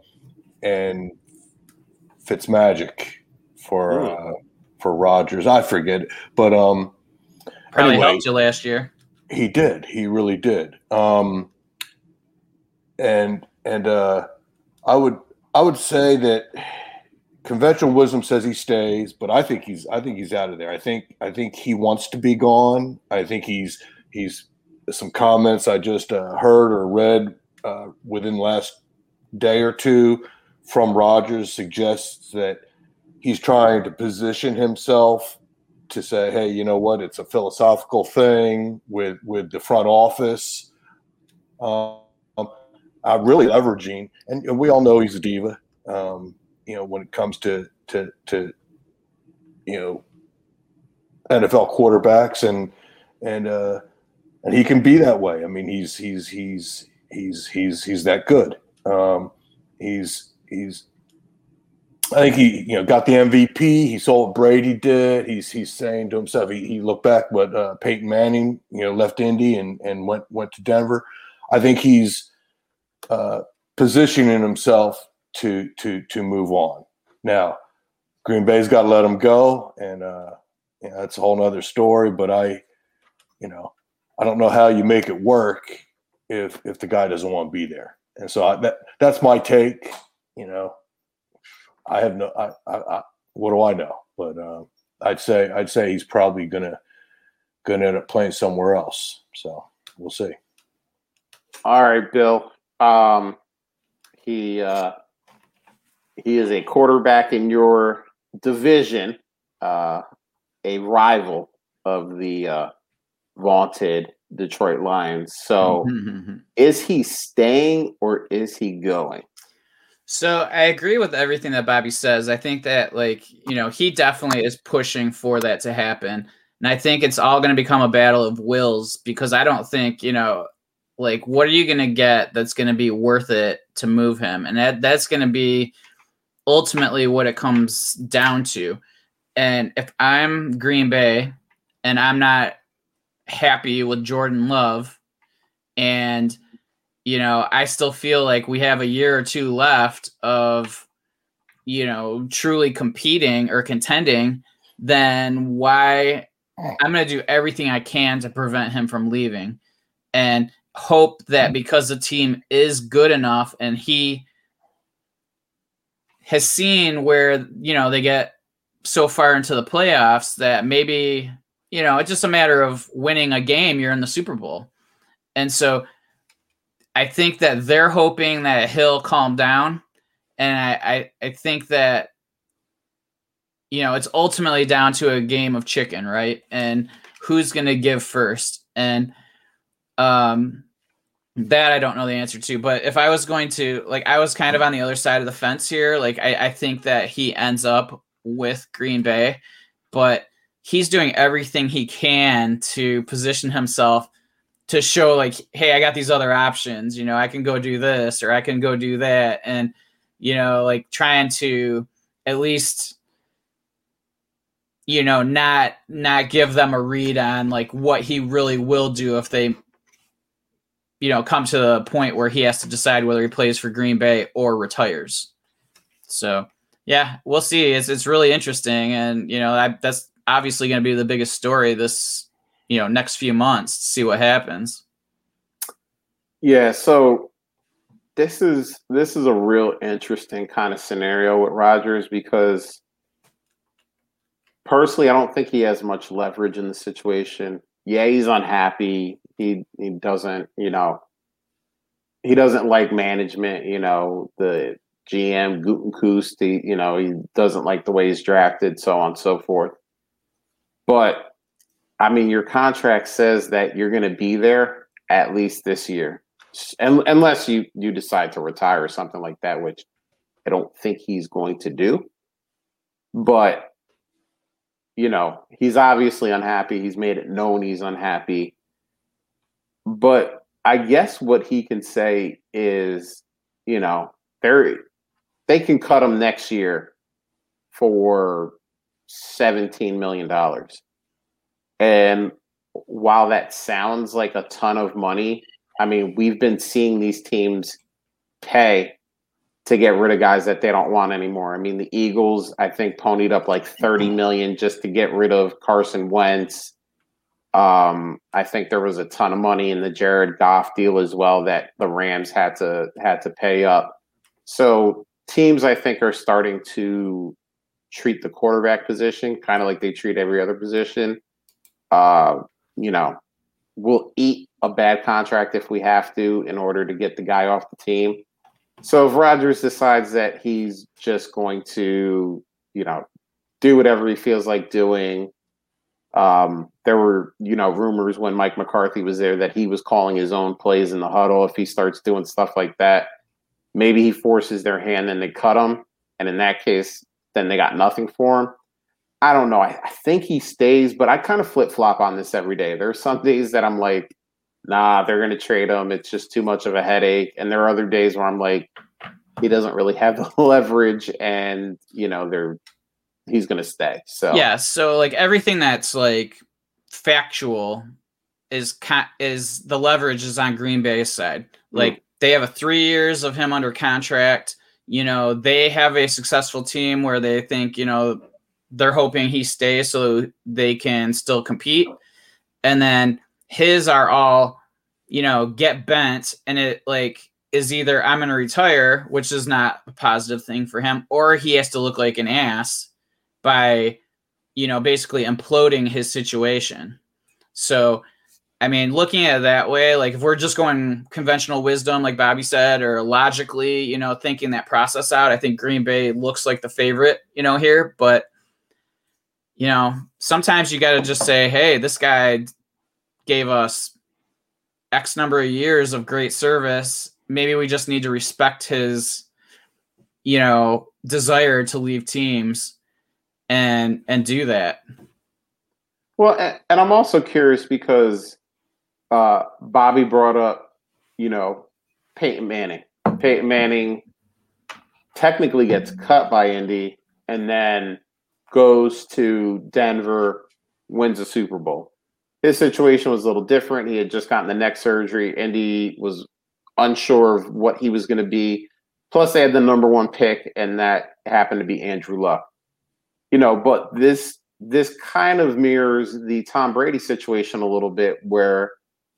[SPEAKER 3] and Fitzmagic for uh, for Rodgers. I forget, but um,
[SPEAKER 2] probably anyway, helped you last year.
[SPEAKER 3] He did. He really did. Um, and and uh, I would I would say that conventional wisdom says he stays, but I think he's I think he's out of there. I think I think he wants to be gone. I think he's he's some comments I just uh, heard or read uh, within the last day or two from Rodgers suggests that he's trying to position himself to say, hey, you know what? It's a philosophical thing with with the front office. Um, uh, really love and, and, we all know he's a diva. Um, you know, when it comes to to to you know NFL quarterbacks, and and uh, and he can be that way. I mean, he's he's he's he's he's he's that good. Um, he's he's I think he, you know, got the MVP. He saw what Brady did. He's he's saying to himself, he, he looked back what uh, Peyton Manning, you know, left Indy and and went went to Denver. I think he's uh, positioning himself to to to move on. Now, Green Bay's got to let him go, and uh, you know, that's a whole other story. But I, you know, I don't know how you make it work if if the guy doesn't want to be there. And so I, that that's my take. You know, I have no. I, I, I what do I know? But uh, I'd say I'd say he's probably gonna gonna end up playing somewhere else. So we'll see.
[SPEAKER 1] All right, Bill. Um, he uh, he is a quarterback in your division, uh, a rival of the uh, vaunted Detroit Lions. So, is he staying or is he going?
[SPEAKER 2] So I agree with everything that Bobby says. I think that like, you know, he definitely is pushing for that to happen. And I think it's all going to become a battle of wills because I don't think, you know, like what are you going to get that's going to be worth it to move him? And that that's going to be ultimately what it comes down to. And if I'm Green Bay and I'm not happy with Jordan Love and you know, I still feel like we have a year or two left of, you know, truly competing or contending, then why I'm going to do everything I can to prevent him from leaving and hope that because the team is good enough and he has seen where, you know, they get so far into the playoffs that maybe, you know, it's just a matter of winning a game, you're in the Super Bowl. And so I think that they're hoping that he'll calm down, and I, I, I think that you know it's ultimately down to a game of chicken, right? And who's going to give first, and um, that I don't know the answer to. But if I was going to like, I was kind of on the other side of the fence here. Like, I, I think that he ends up with Green Bay, but he's doing everything he can to position himself to show like hey i got these other options you know i can go do this or i can go do that and you know like trying to at least you know not not give them a read on like what he really will do if they you know come to the point where he has to decide whether he plays for green bay or retires so yeah we'll see it's, it's really interesting and you know I, that's obviously going to be the biggest story this you know next few months to see what happens.
[SPEAKER 1] Yeah, so this is this is a real interesting kind of scenario with Rodgers because personally I don't think he has much leverage in the situation. Yeah, he's unhappy. He he doesn't, you know, he doesn't like management, you know, the GM Gutekunst, he, you know, he doesn't like the way he's drafted, so on and so forth. But I mean, your contract says that you're going to be there at least this year, and, unless you you decide to retire or something like that, which I don't think he's going to do. But you know, he's obviously unhappy. He's made it known he's unhappy. But I guess what he can say is, you know, they they can cut him next year for seventeen million dollars and while that sounds like a ton of money, I mean, we've been seeing these teams pay to get rid of guys that they don't want anymore. I mean, the Eagles, I think, ponied up like 30 million just to get rid of Carson Wentz. Um, I think there was a ton of money in the Jared Goff deal as well that the Rams had to had to pay up. So teams, I think, are starting to treat the quarterback position kind of like they treat every other position uh, you know, we'll eat a bad contract if we have to in order to get the guy off the team. So if Rodgers decides that he's just going to, you know, do whatever he feels like doing, um, there were, you know, rumors when Mike McCarthy was there that he was calling his own plays in the huddle. If he starts doing stuff like that, maybe he forces their hand and they cut him. And in that case, then they got nothing for him. I don't know. I, I think he stays, but I kind of flip flop on this every day. There are some days that I'm like, nah, they're going to trade him. It's just too much of a headache. And there are other days where I'm like, he doesn't really have the leverage, and you know, they're he's going to stay. So
[SPEAKER 2] yeah, so like everything that's like factual is is the leverage is on Green Bay's side. Mm. Like mm. they have a three years of him under contract. You know, they have a successful team where they think you know they're hoping he stays so they can still compete. And then his are all, you know, get bent and it like is either I'm going to retire, which is not a positive thing for him, or he has to look like an ass by, you know, basically imploding his situation. So, I mean, looking at it that way, like if we're just going conventional wisdom, like Bobby said, or logically, you know, thinking that process out, I think Green Bay looks like the favorite, you know, here. But you know, sometimes you got to just say, hey, this guy gave us X number of years of great service. Maybe we just need to respect his, you know, desire to leave teams and and do that.
[SPEAKER 1] Well, and I'm also curious because uh, Bobby brought up, you know, Peyton Manning. Peyton Manning technically gets cut by Indy, and then goes to Denver, wins a Super Bowl. His situation was a little different. He had just gotten the neck surgery. Indy was unsure of what he was going to be. Plus, they had the number one pick, and that happened to be Andrew Luck. You know, but this this kind of mirrors the Tom Brady situation a little bit, where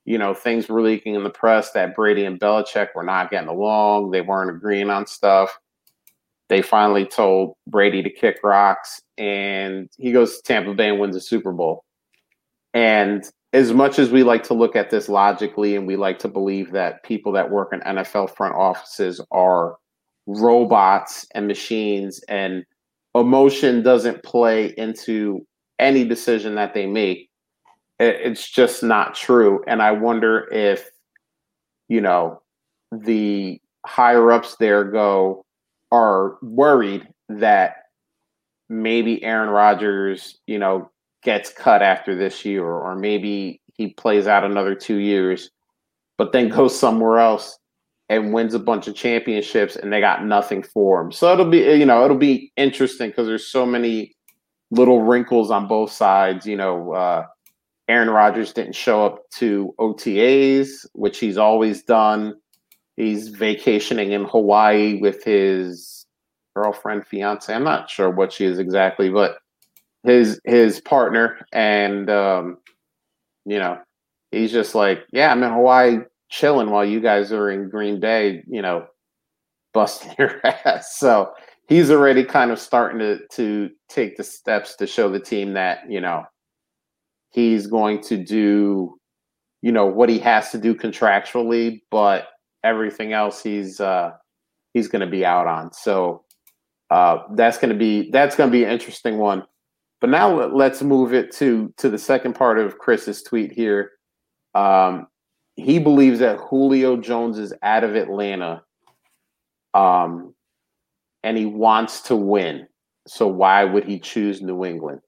[SPEAKER 1] you know things were leaking in the press that Brady and Belichick were not getting along. They weren't agreeing on stuff they finally told Brady to kick rocks, and he goes to Tampa Bay and wins a Super Bowl. And as much as we like to look at this logically, and we like to believe that people that work in NFL front offices are robots and machines, and emotion doesn't play into any decision that they make, it's just not true. And I wonder if, you know, the higher ups there go, are worried that maybe Aaron Rodgers, you know, gets cut after this year, or maybe he plays out another two years, but then goes somewhere else and wins a bunch of championships, and they got nothing for him. So it'll be, you know, it'll be interesting because there's so many little wrinkles on both sides. You know, uh, Aaron Rodgers didn't show up to OTAs, which he's always done. He's vacationing in Hawaii with his girlfriend, fiance. I'm not sure what she is exactly, but his his partner, and um, you know, he's just like, yeah, I'm in Hawaii chilling while you guys are in Green Bay, you know, busting your ass. So he's already kind of starting to to take the steps to show the team that you know he's going to do you know what he has to do contractually, but everything else he's uh, he's to be out on. So uh, that's to be that's to be an interesting one. But now let's move it to to the second part of Chris's tweet here. Um, he believes that Julio Jones is out of Atlanta, um, and he wants to win. So why would he choose New England?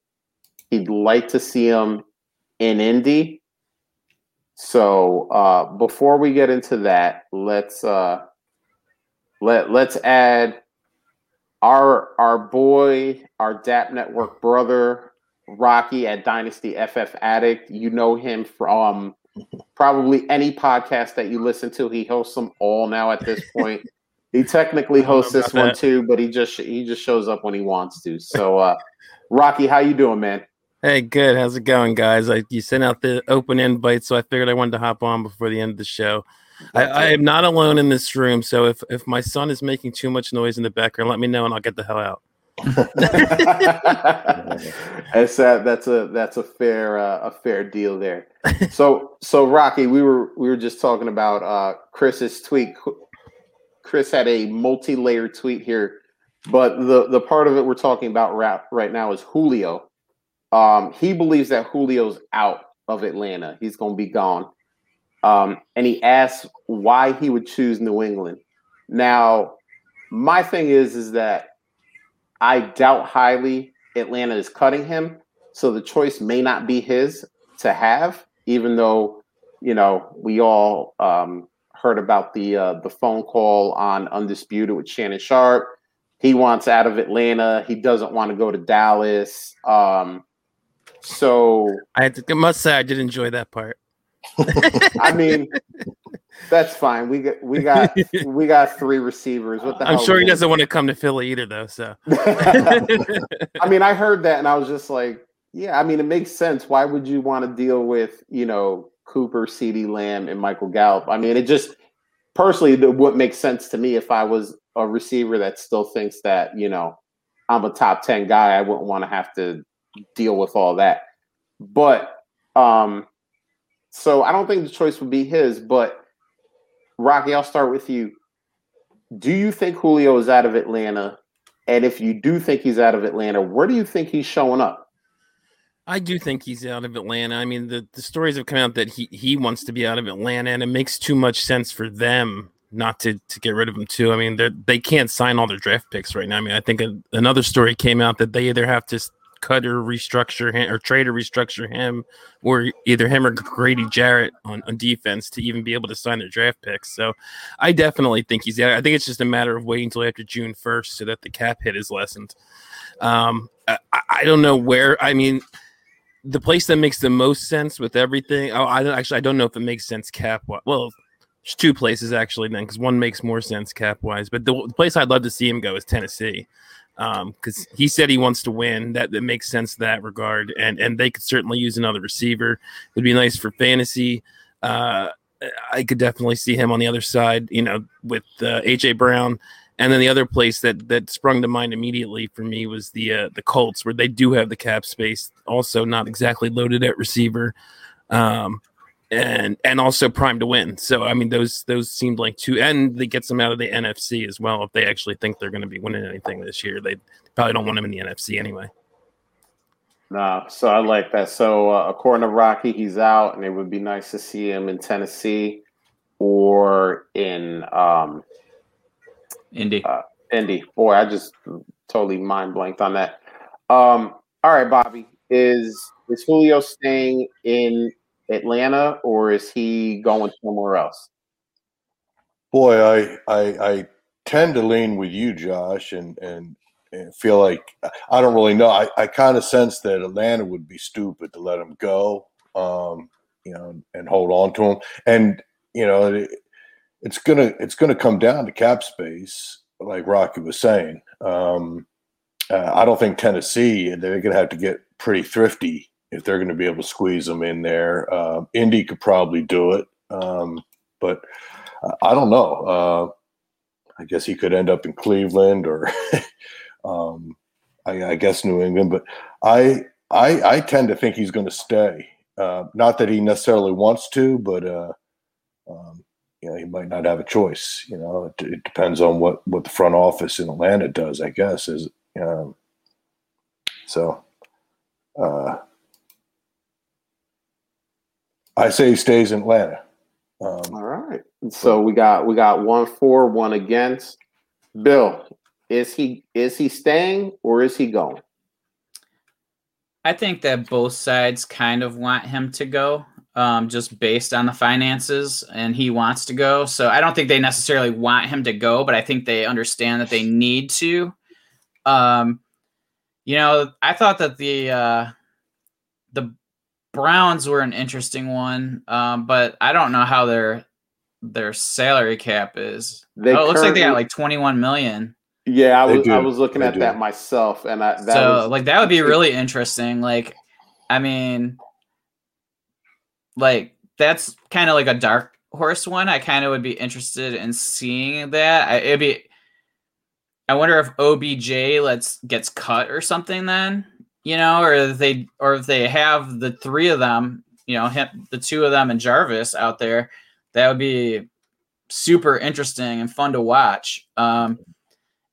[SPEAKER 1] He'd like to see him in Indy, so uh, before we get into that, let's uh, let let's add our our boy, our DAP Network brother, Rocky at Dynasty FF Addict. You know him from probably any podcast that you listen to. He hosts them all now at this point. he technically hosts this one too, but he just he just shows up when he wants to. So, uh, Rocky, how you doing, man?
[SPEAKER 4] Hey, good. How's it going, guys? I, you sent out the open invite, so I figured I wanted to hop on before the end of the show. I, I, am not alone in this room, so if, if my son is making too much noise in the background, let me know and I'll get the hell out.
[SPEAKER 1] that's a, that's a that's a fair uh, a fair deal there. So so Rocky, we were we were just talking about uh, Chris's tweet. Chris had a multi-layer tweet here, but the the part of it we're talking about right, right now is Julio. Um, he believes that Julio's out of Atlanta. He's going to be gone. Um, and he asks why he would choose New England. Now, my thing is is that I doubt highly Atlanta is cutting him, so the choice may not be his to have, even though you know we all um, heard about the uh, the phone call on Undisputed with Shannon Sharpe. He wants out of Atlanta. He doesn't want to go to Dallas. Um, so
[SPEAKER 4] I, to, must say I did enjoy that part.
[SPEAKER 1] I mean, that's fine. We got we got we got three receivers. What the
[SPEAKER 4] I'm sure he doesn't want to come to Philly either, though. So
[SPEAKER 1] I mean, I heard that and I was just like, yeah. I mean, it makes sense. Why would you want to deal with you know Cooper, CeeDee Lamb, and Michael Gallup? I mean, it just personally it would make sense to me if I was a receiver that still thinks that you know I'm a top ten guy. I wouldn't want to have to deal with all that. But um, so I don't think the choice would be his. But Rocky, I'll start with you. Do you think Julio is out of Atlanta? And if you do think he's out of Atlanta, where do you think he's showing up?
[SPEAKER 4] I do think he's out of Atlanta. I mean, the, the stories have come out that he, he wants to be out of Atlanta, and it makes too much sense for them not to, to get rid of him, too. I mean, they can't sign all their draft picks right now. I mean, I think a, another story came out that they either have to cut or restructure him or trade or restructure him or either him or Grady Jarrett on, on defense to even be able to sign their draft picks. So I definitely think he's there. I think it's just a matter of waiting until after June 1st so that the cap hit is lessened. Um, I, I don't know where, I mean, the place that makes the most sense with everything. Oh, I actually I don't know if it makes sense cap. Well, there's two places actually then because one makes more sense cap wise. But the, the, place I'd love to see him go is Tennessee because um, he said he wants to win. That that makes sense in that regard, and and they could certainly use another receiver. It'd be nice for fantasy. Uh, I could definitely see him on the other side, you know, with uh, AJ Brown. And then the other place that that sprung to mind immediately for me was the uh, the Colts, where they do have the cap space, also not exactly loaded at receiver. Um, and and also prime to win. So I mean, those those seemed like two, and they get them out of the NFC as well. If they actually think they're going to be winning anything this year, they probably don't want them in the NFC anyway.
[SPEAKER 1] No, so I like that. So uh, according to Rocky, he's out, and it would be nice to see him in Tennessee or in um,
[SPEAKER 2] Indy.
[SPEAKER 1] Uh, Indy. Boy, I just totally mind blanked on that. Um, all right, Bobby, is is Julio staying in Atlanta, or is he going somewhere else?
[SPEAKER 3] Boy, I I, I tend to lean with you, Josh, and and, and feel like I don't really know. I, I kind of sense that Atlanta would be stupid to let him go, um, you know, and hold on to him. And you know, it, it's gonna it's gonna come down to cap space, like Rocky was saying. Um, uh, I don't think Tennessee they're gonna have to get pretty thrifty if they're going to be able to squeeze them in there. Uh, Indy could probably do it, um, but I don't know. Uh, I guess he could end up in Cleveland or um, I, I, guess New England. But I I, I tend to think he's going to stay. Uh, not that he necessarily wants to, but uh, um, you know he might not have a choice. You know, it, it, depends on what what the front office in Atlanta does. I guess is um, so. I say he stays in Atlanta.
[SPEAKER 1] Um, All right. So we got we got one for, one against. Bill, is he is he staying or is he going?
[SPEAKER 2] I think that both sides kind of want him to go, um, just based on the finances, and he wants to go. So I don't think they necessarily want him to go, but I think they understand that they need to. Um, you know, I thought that the uh, the Browns were an interesting one, um, but I don't know how their their salary cap is. They oh, it looks like they got like twenty one million.
[SPEAKER 1] Yeah, I was I was looking they at do. that myself, and I
[SPEAKER 2] that so was, like that would be really interesting. Like, I mean, like that's kind of like a dark horse one. I kind of would be interested in seeing that. I, it'd be I wonder if OBJ lets gets cut or something then, you know, or if they or if they have the three of them, you know, him, the two of them and Jarvis out there, that would be super interesting and fun to watch. Um,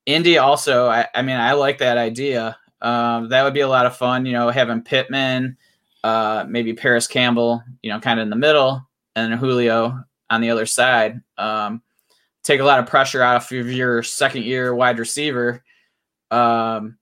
[SPEAKER 2] Indy also, I, I mean, I like that idea. Um, that would be a lot of fun, you know, having Pittman, uh, maybe Parris Campbell, you know, kind of in the middle, and Julio on the other side. Um, take a lot of pressure off of your second year wide receiver. Um,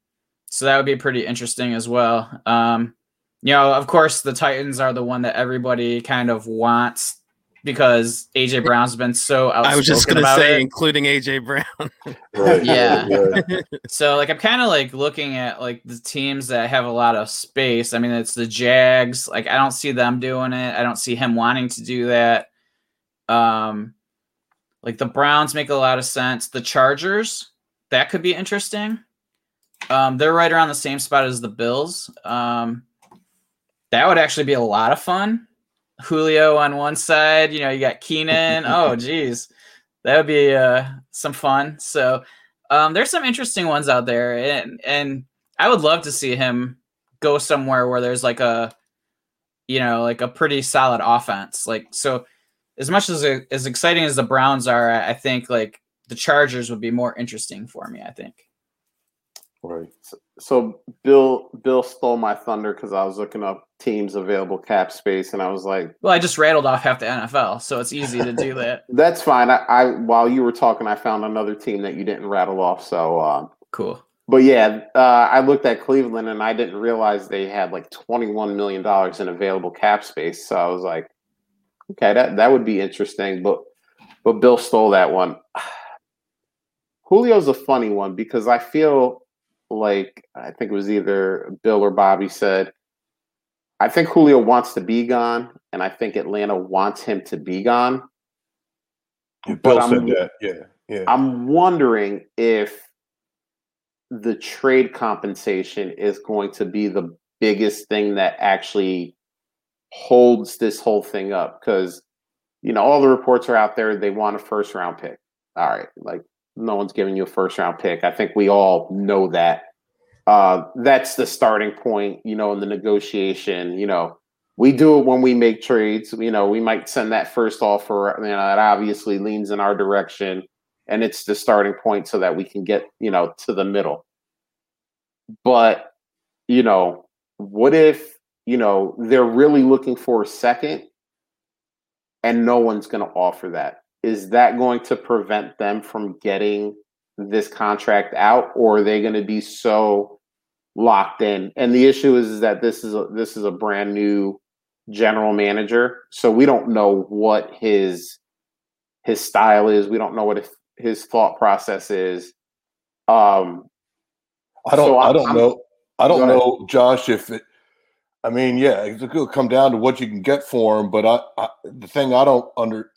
[SPEAKER 2] so that would be pretty interesting as well. Um, you know, of course, the Titans are the one that everybody kind of wants because AJ Brown's been so outspoken
[SPEAKER 4] I was just gonna say,
[SPEAKER 2] it.
[SPEAKER 4] including AJ Brown.
[SPEAKER 3] Right.
[SPEAKER 2] Yeah.
[SPEAKER 3] right.
[SPEAKER 2] So like I'm kind of like looking at like the teams that have a lot of space. I mean, it's the Jags. Like I don't see them doing it. I don't see him wanting to do that. Um, like the Browns make a lot of sense. The Chargers that could be interesting. Um, they're right around the same spot as the Bills. Um, that would actually be a lot of fun. Julio on one side, you know, you got Keenan. oh, geez, that would be uh, some fun. So um, there's some interesting ones out there, and and I would love to see him go somewhere where there's like a, you know, like a pretty solid offense. Like so, as much as as exciting as the Browns are, I I think like the Chargers would be more interesting for me. I think.
[SPEAKER 3] Right.
[SPEAKER 1] So Bill Bill stole my thunder because I was looking up teams available cap space, and I was like,
[SPEAKER 2] Well, I just rattled off half the NFL, so it's easy to do that.
[SPEAKER 1] "That's fine." I, I while you were talking, I found another team that you didn't rattle off. So, um,
[SPEAKER 2] Cool.
[SPEAKER 1] but yeah, uh, I looked at Cleveland, and I didn't realize they had like twenty one million dollars in available cap space. So I was like, "Okay, that that would be interesting." But but Bill stole that one. Julio's a funny one because I feel like I think it was either Bill or Bobby said, I think Julio wants to be gone, and I think Atlanta wants him to be gone.
[SPEAKER 3] Bill
[SPEAKER 1] But I'm-
[SPEAKER 3] said that. Yeah. Yeah.
[SPEAKER 1] I'm wondering if the trade compensation is going to be the biggest thing that actually holds this whole thing up because you know all the reports are out there they want a first round pick all right like no one's giving you a first round pick. I think we all know that. Uh that's the starting point you know in the negotiation you know. We do it when we make trades you know we might send that first offer you know that obviously leans in our direction and it's the starting point so that we can get you know to the middle. But you know what if you know they're really looking for a second and no one's going to offer that is that going to prevent them from getting this contract out or are they going to be so locked in and the issue is, is that this is a this is a brand new general manager so we don't know what his his style is we don't know what his, thought process is um
[SPEAKER 3] I don't.
[SPEAKER 1] So
[SPEAKER 3] I don't
[SPEAKER 1] I'm-
[SPEAKER 3] know. I don't
[SPEAKER 1] Go ahead.
[SPEAKER 3] know, Josh. If it, I mean, yeah, it'll come down to what you can get for him. But I, I, the thing I don't under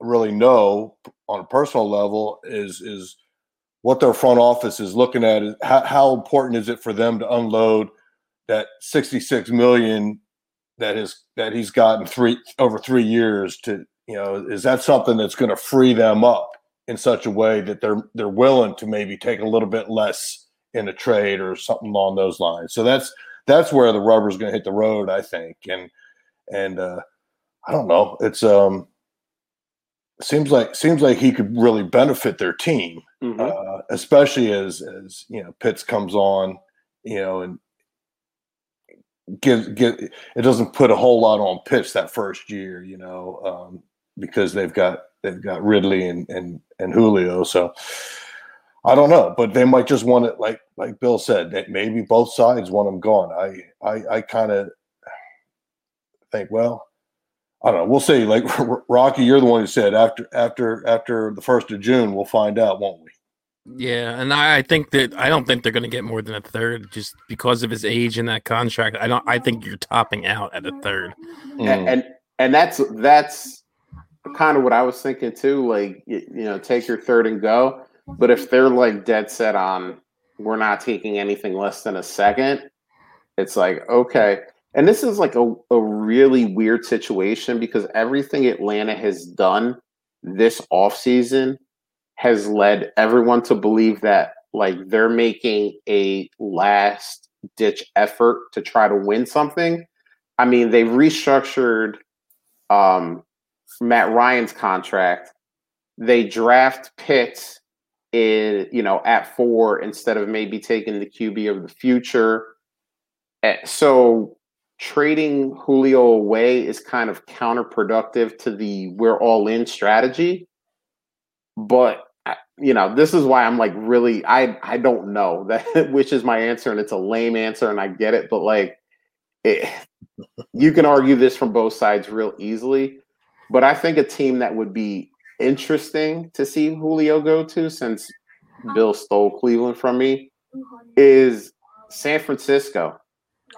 [SPEAKER 3] really know on a personal level is is what their front office is looking at. Is how, how important is it for them to unload that sixty six million that is that he's gotten three over three years to you know is that something that's going to free them up in such a way that they're they're willing to maybe take a little bit less in a trade or something along those lines. So that's that's where the rubber's going to hit the road, I think. And and uh, I don't know. It's um seems like seems like he could really benefit their team,
[SPEAKER 1] mhm.
[SPEAKER 3] uh, especially as as you know Pitts comes on, you know, and give get it doesn't put a whole lot on Pitts that first year, you know, um, because they've got they've got Ridley and and and Julio, so. I don't know, but they might just want it like like Bill said. That maybe both sides want them gone. I I, I kind of think, well, I don't know. We'll see. Like Rocky, you're the one who said after after after the first of June, we'll find out, won't we?
[SPEAKER 4] Yeah, and I, I think that I don't think they're going to get more than a third just because of his age and that contract. I don't. I think you're topping out at a third.
[SPEAKER 3] Mm.
[SPEAKER 1] and, and and that's that's kind of what I was thinking too. Like you, you know, take your third and go. But if they're like dead set on we're not taking anything less than a second, it's like okay. And this is like a, a really weird situation because everything Atlanta has done this offseason has led everyone to believe that like they're making a last ditch effort to try to win something. I mean, they restructured um, Matt Ryan's contract. They draft Pitts in, you know, at four instead of maybe taking the QB of the future. Eh, so trading Julio away is kind of counterproductive to the we're all in strategy. But you know, this is why I'm like really I I don't know that which is my answer and it's a lame answer and I get it, but like it, you can argue this from both sides real easily. But I think a team that would be interesting to see Julio go to since Bill stole Cleveland from me is San Francisco.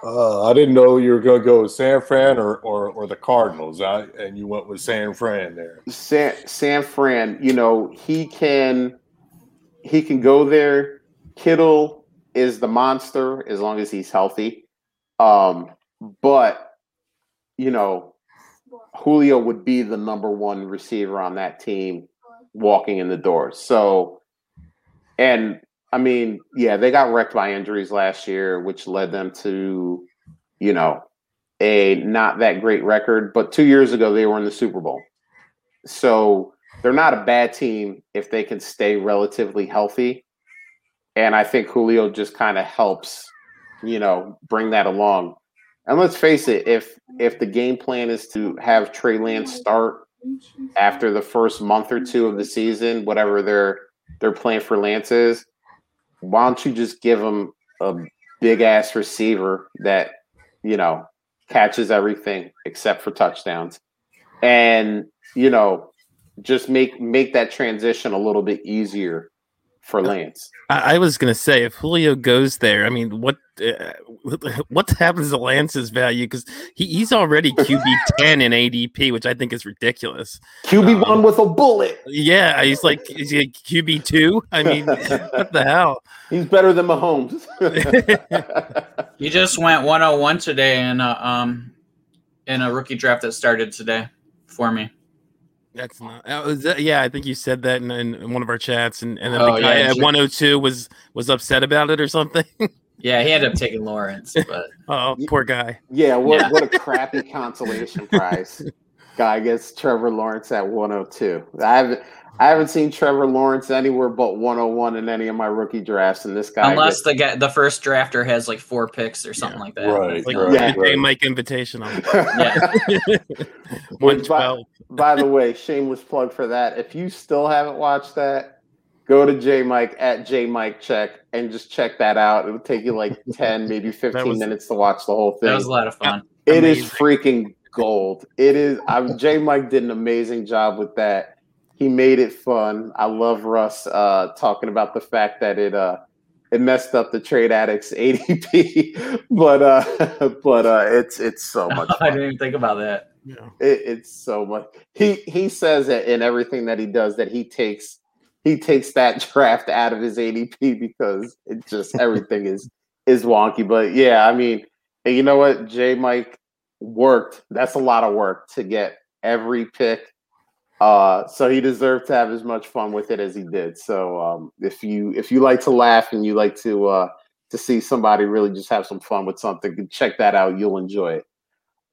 [SPEAKER 3] Uh, I didn't know you were going to go with San Fran or, or, or the Cardinals, I, and you went with San Fran there.
[SPEAKER 1] San, San Fran, you know, he can he can go there. Kittle is the monster as long as he's healthy. Um, but you know, Julio would be the number one receiver on that team walking in the door. So, and I mean, yeah, they got wrecked by injuries last year, which led them to, you know, a not that great record. But two years ago, they were in the Super Bowl. So they're not a bad team if they can stay relatively healthy. And I think Julio just kind of helps, you know, bring that along. And let's face it, if if the game plan is to have Trey Lance start after the first month or two of the season, whatever their their plan for Lance is, why don't you just give him a big ass receiver that you know catches everything except for touchdowns, and you know just make make that transition a little bit easier for Lance.
[SPEAKER 4] I, I was gonna say if Julio goes there, I mean, what uh, what happens to Lance's value? Because he, he's already QB ten in ADP, which I think is ridiculous.
[SPEAKER 1] QB one um, with a bullet.
[SPEAKER 4] Yeah, he's like is he QB two? I mean, what the hell?
[SPEAKER 1] He's better than Mahomes.
[SPEAKER 2] he just went 101 today in a um in a rookie draft that started today for me.
[SPEAKER 4] That's not. Uh, that, yeah, I think you said that in, in, one of our chats, and, and then oh, the guy yeah, at 102 was was upset about it or something.
[SPEAKER 2] Yeah, he ended up taking Lawrence, but
[SPEAKER 4] oh, poor guy.
[SPEAKER 1] Yeah, what yeah. what a crappy consolation prize. Guy gets Trevor Lawrence at 102. I haven't I haven't seen Trevor Lawrence anywhere but 101 in any of my rookie drafts, and this guy
[SPEAKER 2] unless gets, the guy, the first drafter has like four picks or something yeah. like that.
[SPEAKER 3] Right,
[SPEAKER 4] like
[SPEAKER 3] right,
[SPEAKER 4] yeah, right. Mike invitation on. yeah. One
[SPEAKER 1] twelve. By, the way, shameless plug for that. If you still haven't watched that, go to J Mike at J Mike Check and just check that out. It would take you like 10, maybe 15 was, minutes to watch the whole thing.
[SPEAKER 2] That was a lot of fun.
[SPEAKER 1] It Amazing. is freaking gold. It is. I'm J Mike did an amazing job with that. He made it fun. I love Russ uh, talking about the fact that it uh, it messed up the trade addicts ADP, but uh, but uh, it's it's so much. Fun.
[SPEAKER 2] I didn't even think about that.
[SPEAKER 1] Yeah. It, it's so much. He he says it in everything that he does that he takes he takes that draft out of his ADP because it just everything is is wonky. But yeah, I mean, you know what? J Mike worked. That's a lot of work to get every pick. Uh, so he deserved to have as much fun with it as he did. So um, if you if you like to laugh and you like to uh, to see somebody really just have some fun with something, check that out. You'll enjoy it.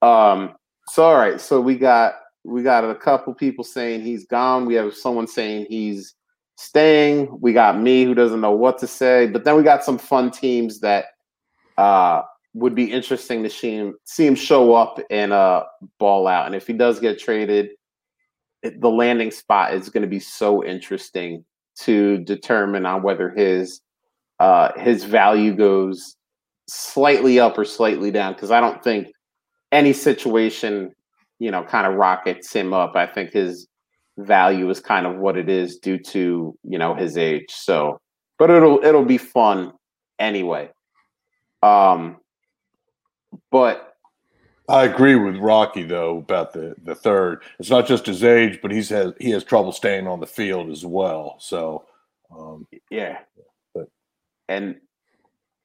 [SPEAKER 1] Um, so all right, so we got we got a couple people saying he's gone. We have someone saying he's staying. We got me who doesn't know what to say, but then we got some fun teams that uh, would be interesting to see him see him show up and uh, ball out. And if he does get traded, it, the landing spot is going to be so interesting to determine on whether his uh, his value goes slightly up or slightly down. Because I don't think any situation, you know, kind of rockets him up. I think his value is kind of what it is due to you know his age. So, but it'll it'll be fun anyway. Um, but
[SPEAKER 3] I agree with Rocky though about the the third. It's not just his age, but he's has he has trouble staying on the field as well. So, um,
[SPEAKER 1] yeah, but and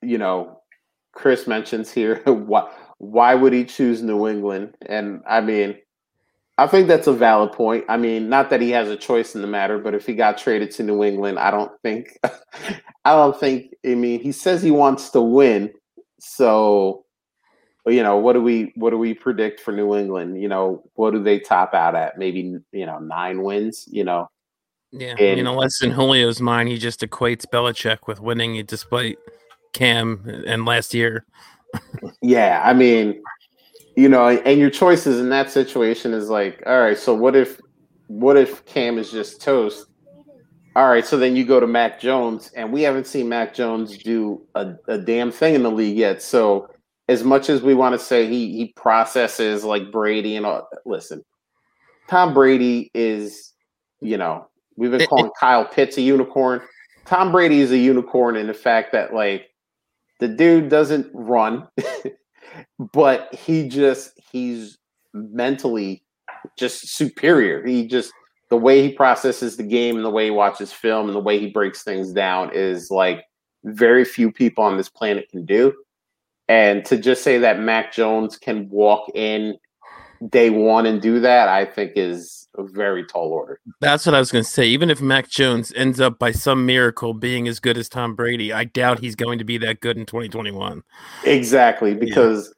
[SPEAKER 1] you know, Chris mentions here why why would he choose New England? And I mean, I think that's a valid point. I mean, not that he has a choice in the matter, but if he got traded to New England, I don't think I don't think. I mean, he says he wants to win, so you know what do we what do we predict for New England? You know, what do they top out at? Maybe you know nine wins. You know,
[SPEAKER 4] yeah. And, you know, less in Julio's mind, he just equates Belichick with winning, despite Cam and last year.
[SPEAKER 1] Yeah, I mean, you know, and your choices in that situation is like, all right, so what if what if Cam is just toast? All right, so then you go to Mac Jones, and we haven't seen Mac Jones do a, a damn thing in the league yet. So as much as we want to say he he processes like Brady and all, listen, Tom Brady is, you know, we've been calling Kyle Pitts a unicorn. Tom Brady is a unicorn in the fact that like the dude doesn't run, but he just he's mentally just superior. He just the way he processes the game and the way he watches film and the way he breaks things down is like very few people on this planet can do. And to just say that Mac Jones can walk in day one and do that, I think is a very tall order.
[SPEAKER 4] That's what I was going to say. Even if Mac Jones ends up by some miracle being as good as Tom Brady, I doubt he's going to be that good in 2021.
[SPEAKER 1] Exactly, because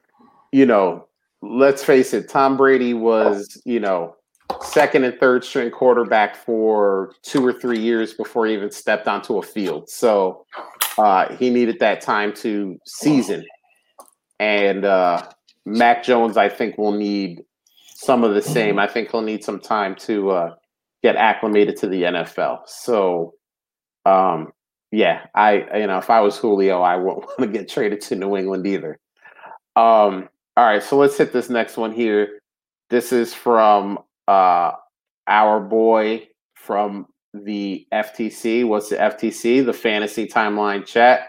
[SPEAKER 1] yeah. you know, let's face it, Tom Brady was, you know, second and third string quarterback for two or three years before he even stepped onto a field. So uh, he needed that time to season. And uh, Mac Jones, I think, will need some of the same. I think he'll need some time to uh, get acclimated to the NFL. So, um, yeah, I you know if I was Julio, I wouldn't want to get traded to New England either. Um, all right, so let's hit this next one here. This is from uh, our boy from the FTC. What's the FTC? The Fantasy Timeline Chat.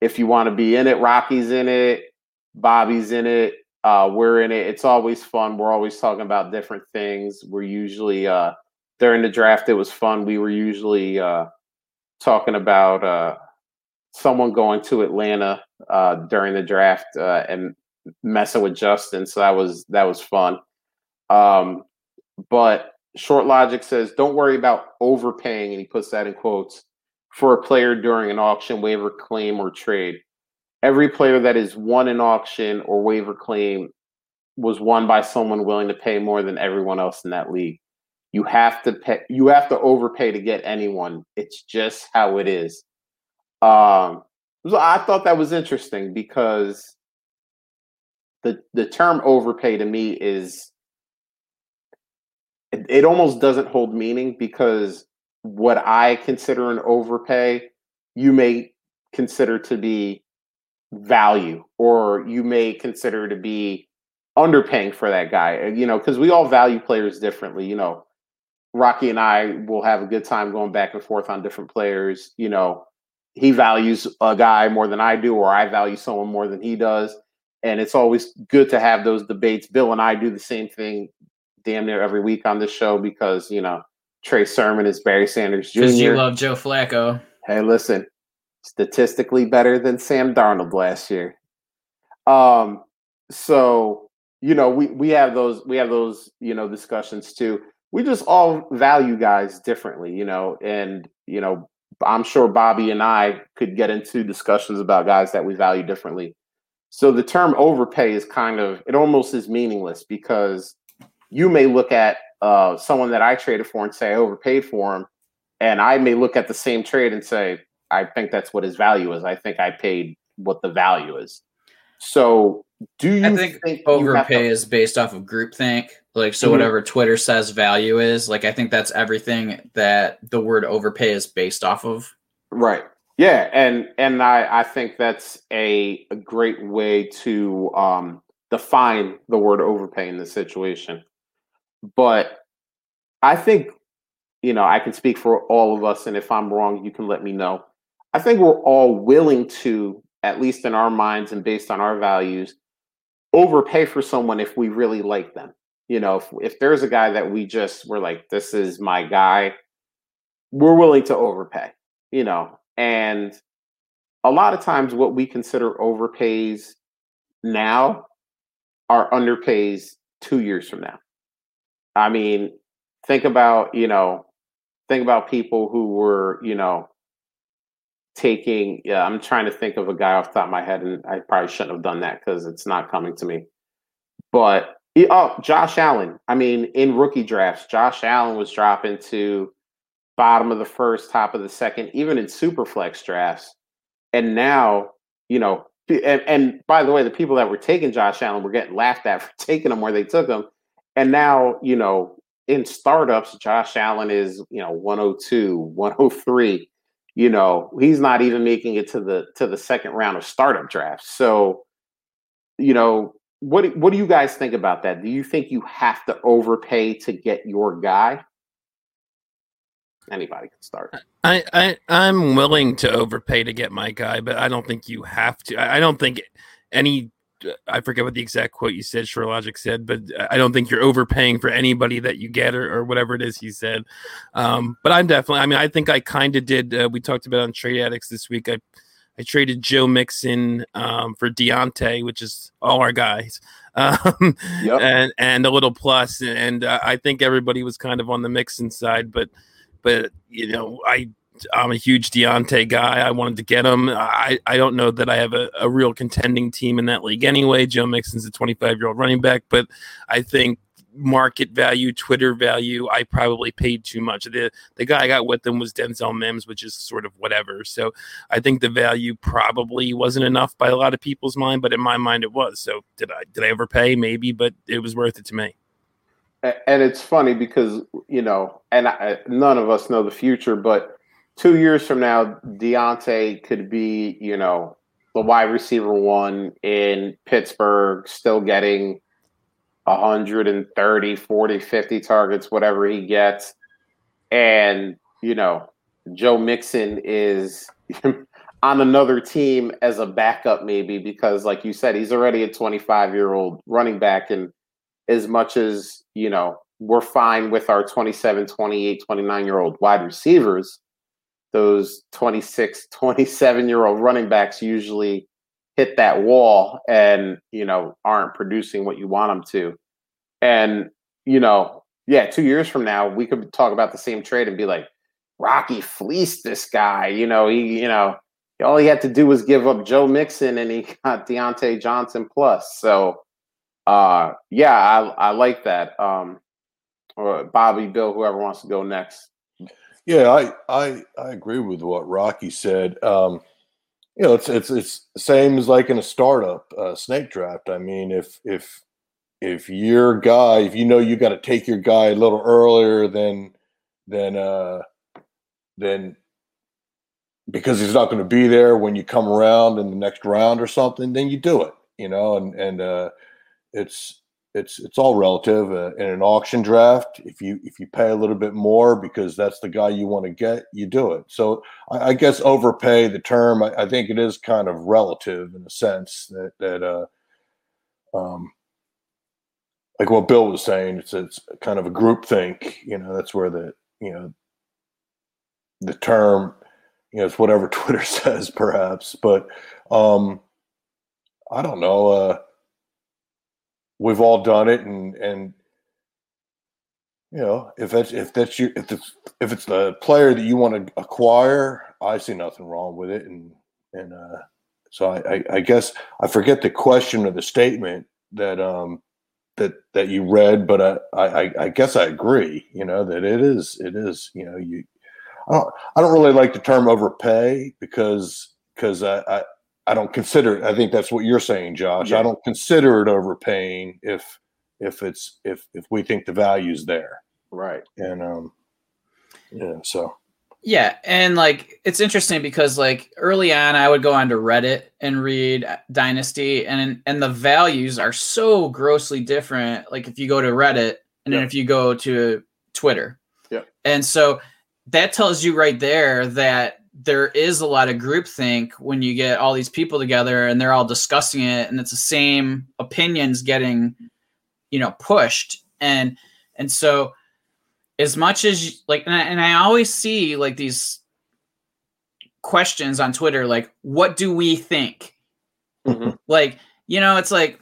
[SPEAKER 1] If you want to be in it, Rocky's in it, Bobby's in it, uh, we're in it. It's always fun. We're always talking about different things. We're usually uh, during the draft. It was fun. We were usually uh, talking about uh, someone going to Atlanta uh, during the draft uh, and messing with Justin. So that was that was fun. Um, but Short Logic says, "Don't worry about overpaying," and he puts that in quotes for a player during an auction, waiver, claim, or trade every player that is won an auction or waiver claim was won by someone willing to pay more than everyone else in that league. You have to pay. You have to overpay to get anyone. It's just how it is. Um, so I thought that was interesting because the the term overpay to me is it, it almost doesn't hold meaning because what I consider an overpay, you may consider to be value or you may consider to be underpaying for that guy uh, you know because we all value players differently you know. Rocky and i will have a good time going back and forth on different players you know. He values a guy more than i do or i value someone more than he does and it's always good to have those debates. Bill and i do the same thing damn near every week on this show because you know trey sermon is barry sanders jr because
[SPEAKER 2] you love joe flacco.
[SPEAKER 1] Hey listen statistically better than Sam Darnold last year. Um, so you know, we we have those we have those you know discussions too. We just all value guys differently, you know, and you know, I'm sure Bobby and I could get into discussions about guys that we value differently. So the term overpay is kind of it almost is meaningless because you may look at uh, someone that I traded for and say I overpaid for him, and I may look at the same trade and say I think that's what his value is. I think I paid what the value is. So do you
[SPEAKER 2] I think, think overpay to- is based off of groupthink? Like so mm-hmm. whatever Twitter says value is, like I think that's everything that the word overpay is based off of.
[SPEAKER 1] Right. Yeah, and and I I think that's a, a great way to um define the word overpay in this situation. But I think you know, I can speak for all of us and if I'm wrong, you can let me know. I think we're all willing to, at least in our minds and based on our values, overpay for someone if we really like them. You know, if, if there's a guy that we just were like, this is my guy, we're willing to overpay, you know. And a lot of times, what we consider overpays now are underpays two years from now. I mean, think about, you know, think about people who were, you know, taking. Yeah, I'm trying to think of a guy off the top of my head, and I probably shouldn't have done that because it's not coming to me. But oh, Josh Allen. I mean, in rookie drafts, Josh Allen was dropping to bottom of the first, top of the second, even in super flex drafts. And now, you know, and, and by the way, the people that were taking Josh Allen were getting laughed at for taking him where they took him. And now, you know, in startups, Josh Allen is, you know, 102, 103. You know, he's not even making it to the to the second round of startup drafts. So, you know, what what do you guys think about that? Do you think you have to overpay to get your guy? Anybody can start.
[SPEAKER 4] I, I I'm willing to overpay to get my guy, but I don't think you have to. I, I don't think any I forget what the exact quote you said, Logic said, but I don't think you're overpaying for anybody that you get or, or whatever it is he said. Um, but I'm definitely, I mean, I think I kind of did. Uh, we talked about on Trade Addicts this week. I I traded Joe Mixon um, for Diontae, which is all our guys, um, yep. and and a little plus, and uh, I think everybody was kind of on the Mixon side, but but you know I I'm a huge Diontae guy. I wanted to get him. I, I don't know that I have a, a real contending team in that league anyway. Joe Mixon's a 25 year old running back, but I think market value, Twitter value, I probably paid too much. The the guy I got with them was Denzel Mims, which is sort of whatever. So I think the value probably wasn't enough by a lot of people's mind, but in my mind it was. So did I did I overpay? Maybe, but it was worth it to me.
[SPEAKER 1] And it's funny because you know, and I, none of us know the future, but two years from now, Diontae could be, you know, the wide receiver one in Pittsburgh, still getting 130, 40, 50 targets, whatever he gets. And, you know, Joe Mixon is on another team as a backup, maybe, because, like you said, he's already a 25 year old running back. And as much as, you know, we're fine with our 27, 28, 29 year old wide receivers those 26, 27 year old running backs usually hit that wall and, you know, aren't producing what you want them to. And, you know, yeah, two years from now, we could talk about the same trade and be like, Rocky fleeced this guy. You know, he, you know, all he had to do was give up Joe Mixon and he got Diontae Johnson plus. So, uh, yeah, I, I like that. Um, or Bobby, Bill, whoever wants to go next.
[SPEAKER 3] Yeah, I I I agree with what Rocky said. Um, you know, it's it's it's same as like in a startup uh, snake draft. I mean, if if if your guy, if you know you got to take your guy a little earlier than than uh than because he's not going to be there when you come around in the next round or something, then you do it. You know, and and uh, it's it's it's all relative uh, in an auction draft if you if you pay a little bit more because that's the guy you want to get you do it. So i, I guess overpay the term I, I, think it is kind of relative in a sense that that uh um like what bill was saying it's it's kind of a group think you know that's where the you know the term you know it's whatever twitter says perhaps but um i don't know uh we've all done it and and you know if that's if that's your if it's if it's the player that you want to acquire i see nothing wrong with it and and uh so I, I, I guess I forget the question or the statement that um that that you read, but I, I I guess I agree. You know that it is it is you know you I don't I don't really like the term overpay because because I, I I don't consider it. I think that's what you're saying, Josh. Yeah. I don't consider it overpaying if if it's if if we think the value's there.
[SPEAKER 1] Right.
[SPEAKER 3] And um yeah, so
[SPEAKER 2] yeah, and like it's interesting because like early on I would go onto Reddit and read Dynasty and and the values are so grossly different like if you go to Reddit and yep. then if you go to Twitter.
[SPEAKER 1] Yeah.
[SPEAKER 2] And so that tells you right there that there is a lot of groupthink when you get all these people together and they're all discussing it and it's the same opinions getting you know pushed. And and so as much as like and I, and I always see like these questions on twitter like what do we think? Mm-hmm. like you know it's like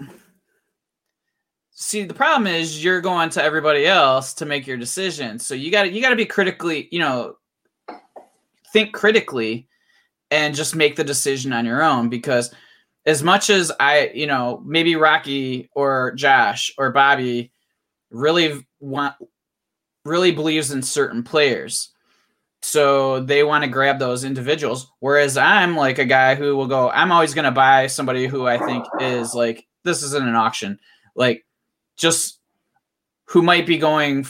[SPEAKER 2] see the problem is you're going to everybody else to make your decision. So you got to you got to be critically you know think critically and just make the decision on your own because as much as I, you know, maybe Rocky or Josh or Bobby really want really believes in certain players. So they want to grab those individuals. Whereas I'm like a guy who will go, I'm always going to buy somebody who I think is like, this isn't an auction. Like, just who might be going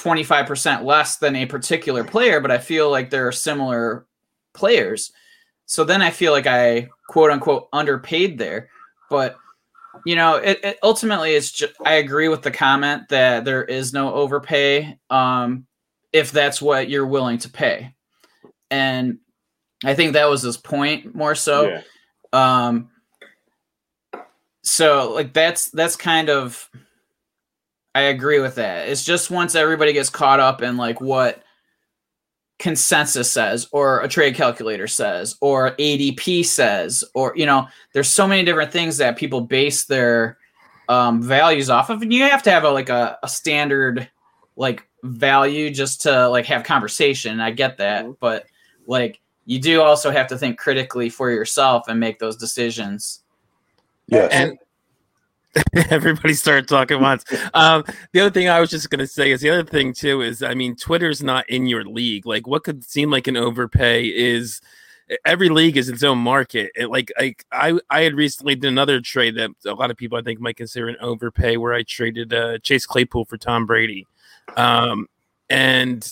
[SPEAKER 2] 25% less than a particular player, but I feel like there are similar players. So then I feel like I quote unquote underpaid there. But you know, it, it ultimately it's just I agree with the comment that there is no overpay um, if that's what you're willing to pay. And I think that was his point more so.
[SPEAKER 1] Yeah.
[SPEAKER 2] Um so like that's that's kind of I agree with that. It's just once everybody gets caught up in like what consensus says or a trade calculator says or ADP says or you know there's so many different things that people base their um, values off of and you have to have a like a, a standard like value just to like have conversation I get that
[SPEAKER 1] Mhm.
[SPEAKER 2] but like you do also have to think critically for yourself and make those decisions
[SPEAKER 3] Yes.
[SPEAKER 4] And everybody started talking once. Um, the other thing I was just going to say is the other thing too is I mean Twitter's not in your league. Like what could seem like an overpay is every league is its own market. It, like like I I had recently did another trade that a lot of people I think might consider an overpay where I traded uh, Chase Claypool for Tom Brady, um, and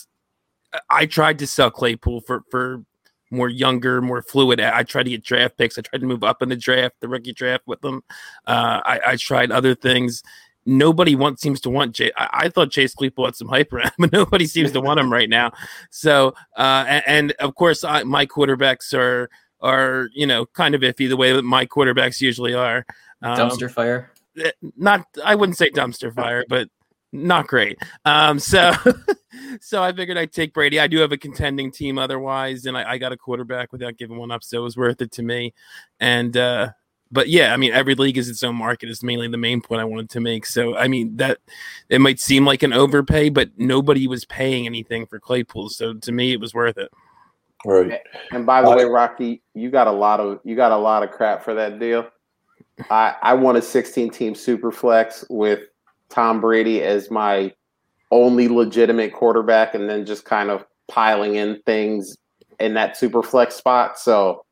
[SPEAKER 4] I tried to sell Claypool for for more younger, more fluid. I tried to get draft picks. I tried to move up in the draft, the rookie draft with them. Uh, I, I tried other things. Nobody wants seems to want Jay. I, I thought Chase Claypool had some hype around, but nobody seems to want him right now. So, uh, and, and of course, I, my quarterbacks are are you know kind of iffy the way that my quarterbacks usually are. Um,
[SPEAKER 2] dumpster fire
[SPEAKER 4] eh, not I wouldn't say dumpster fire, but not great. Um, so so I figured I'd take Brady. I do have a contending team otherwise, and I, I got a quarterback without giving one up, so it was worth it to me. And uh, but yeah, I mean, every league is its own market is mainly the main point I wanted to make. So I mean that it might seem like an overpay, but nobody was paying anything for Claypool, so to me it was worth it.
[SPEAKER 3] right.
[SPEAKER 1] And by the
[SPEAKER 3] I-
[SPEAKER 1] way, Rocky, you got a lot of you got a lot of crap for that deal. I I won a 16 team super flex with Tom Brady as my only legitimate quarterback, and then just kind of piling in things in that super flex spot. So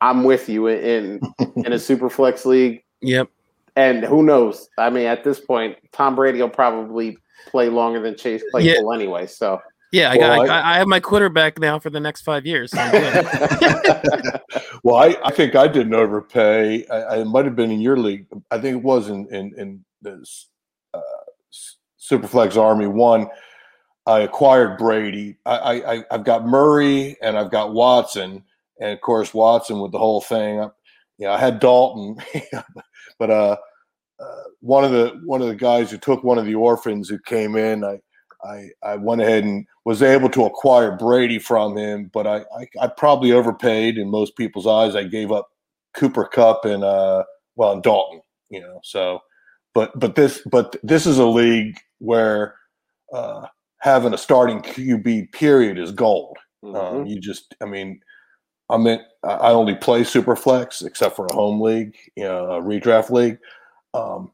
[SPEAKER 1] I'm with you in in a super flex league,
[SPEAKER 4] Yep.
[SPEAKER 1] and who knows? I mean, at this point, Tom Brady will probably play longer than Chase Claypool anyway. So
[SPEAKER 4] Yeah, I
[SPEAKER 3] Well,
[SPEAKER 4] got. I, I have my quarterback now for the next five years. So I'm
[SPEAKER 3] well, I, I think I didn't overpay. I, I might have been in your league. I think it was in in in this S- Superflex Army one. I acquired Brady. I, I I've got Murray and I've got Watson, and of course Watson with the whole thing. I, you know, I had Dalton, but uh, uh, one of the one of the guys who took one of the orphans who came in, I I I went ahead and was able to acquire Brady from him, but I, I, I probably overpaid in most people's eyes. I gave up Cooper Kupp and uh well and Dalton, you know. So, but but this but this is a league where uh, having a starting QB period is gold.
[SPEAKER 1] mhm.
[SPEAKER 3] Um, you just, I mean, I mean, I only play Superflex except for a home league, you know, a redraft league. Um,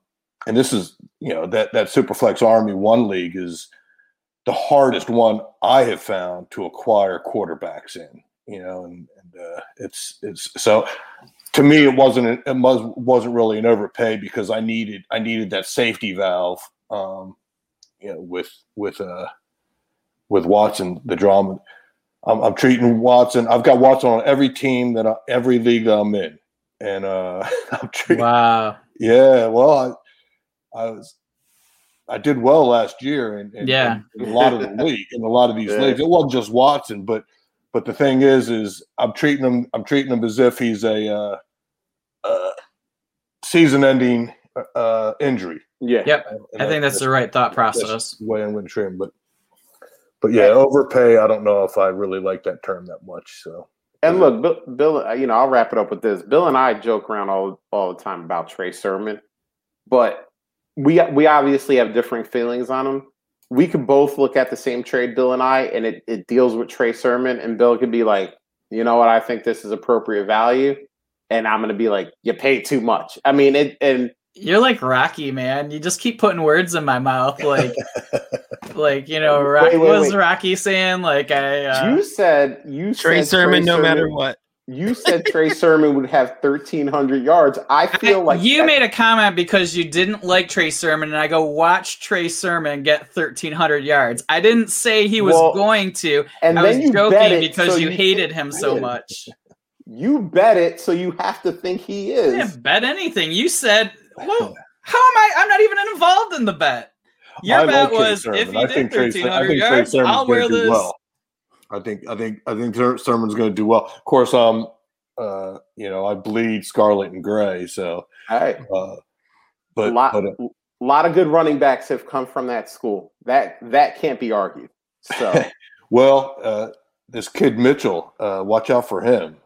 [SPEAKER 3] and this is, you know, that that Superflex Army One league is the hardest one I have found to acquire quarterbacks in. You know, and, and uh, it's it's so to me it wasn't an- it was wasn't really an overpay because I needed I needed that safety valve. Um, you know, with with uh with Watson, the drama. I'm, I'm treating Watson. I've got Watson on every team that I, every league that I'm in, and uh, I'm treating.
[SPEAKER 2] wow
[SPEAKER 3] Yeah, well, I, I was, I did well last year, and, in,
[SPEAKER 2] Yeah.
[SPEAKER 3] in, a lot of the league, and a lot of these
[SPEAKER 1] Yeah.
[SPEAKER 3] leagues. It wasn't just Watson, but but the thing is, is I'm treating him. I'm treating him as if he's a uh, uh, season-ending uh, injury.
[SPEAKER 1] yeah.
[SPEAKER 2] Yep.
[SPEAKER 3] And
[SPEAKER 2] i think that's the right thought process
[SPEAKER 3] way I'm going to treat him. But but yeah, overpay. I don't know if I really like that term that much. So
[SPEAKER 1] And look, Bill, Bill, uh, you know, I'll wrap it up with this. Bill and I joke around all all the time about Trey Sermon, but we we obviously have differing feelings on him. We could both look at the same trade, Bill and I, and it, it deals with Trey Sermon, and Bill could be like, you know what? I think this is appropriate value, and I'm going to be like, you paid too much. I mean, it and
[SPEAKER 2] You're like Rocky, man. You just keep putting words in my mouth, like, like you know, Rock,
[SPEAKER 1] Wait, wait,
[SPEAKER 2] what was
[SPEAKER 1] wait.
[SPEAKER 2] Rocky saying? Like, I, uh,
[SPEAKER 1] you said you
[SPEAKER 4] Trey
[SPEAKER 1] said
[SPEAKER 4] Sermon, no matter what.
[SPEAKER 1] You said Trey Sermon would have 1,300 yards. I feel
[SPEAKER 2] I-
[SPEAKER 1] like
[SPEAKER 2] you
[SPEAKER 1] that-
[SPEAKER 2] made a comment because you didn't like Trey Sermon, and I go watch Trey Sermon get 1,300 yards. I didn't say he was
[SPEAKER 1] Well,
[SPEAKER 2] going to.
[SPEAKER 1] and
[SPEAKER 2] I
[SPEAKER 1] then
[SPEAKER 2] was
[SPEAKER 1] you bet
[SPEAKER 2] joking
[SPEAKER 1] it
[SPEAKER 2] because
[SPEAKER 1] so
[SPEAKER 2] you hated him so
[SPEAKER 1] win.
[SPEAKER 2] much.
[SPEAKER 1] You bet it, so you have to think he
[SPEAKER 2] I
[SPEAKER 1] is.
[SPEAKER 2] didn't bet anything. You said, "Well, how am I? I'm not even involved in the bet." Your
[SPEAKER 3] I
[SPEAKER 2] bet
[SPEAKER 3] like
[SPEAKER 2] was
[SPEAKER 3] Sermon.
[SPEAKER 2] if
[SPEAKER 3] I
[SPEAKER 2] you
[SPEAKER 3] think
[SPEAKER 2] did
[SPEAKER 3] Trey Ser- I
[SPEAKER 2] 1,300
[SPEAKER 3] think Trey
[SPEAKER 2] yards, I'll wear this.
[SPEAKER 3] well. I think I think I think Sermon's going to do well. Of course, um, uh, you know, I bleed scarlet and gray, so
[SPEAKER 1] All right.
[SPEAKER 3] uh,
[SPEAKER 1] a
[SPEAKER 3] but
[SPEAKER 1] lot,
[SPEAKER 3] but uh,
[SPEAKER 1] lot of good running backs have come from that school. That that can't be argued. So
[SPEAKER 3] well, uh, this kid Mitchell, uh, watch out for him.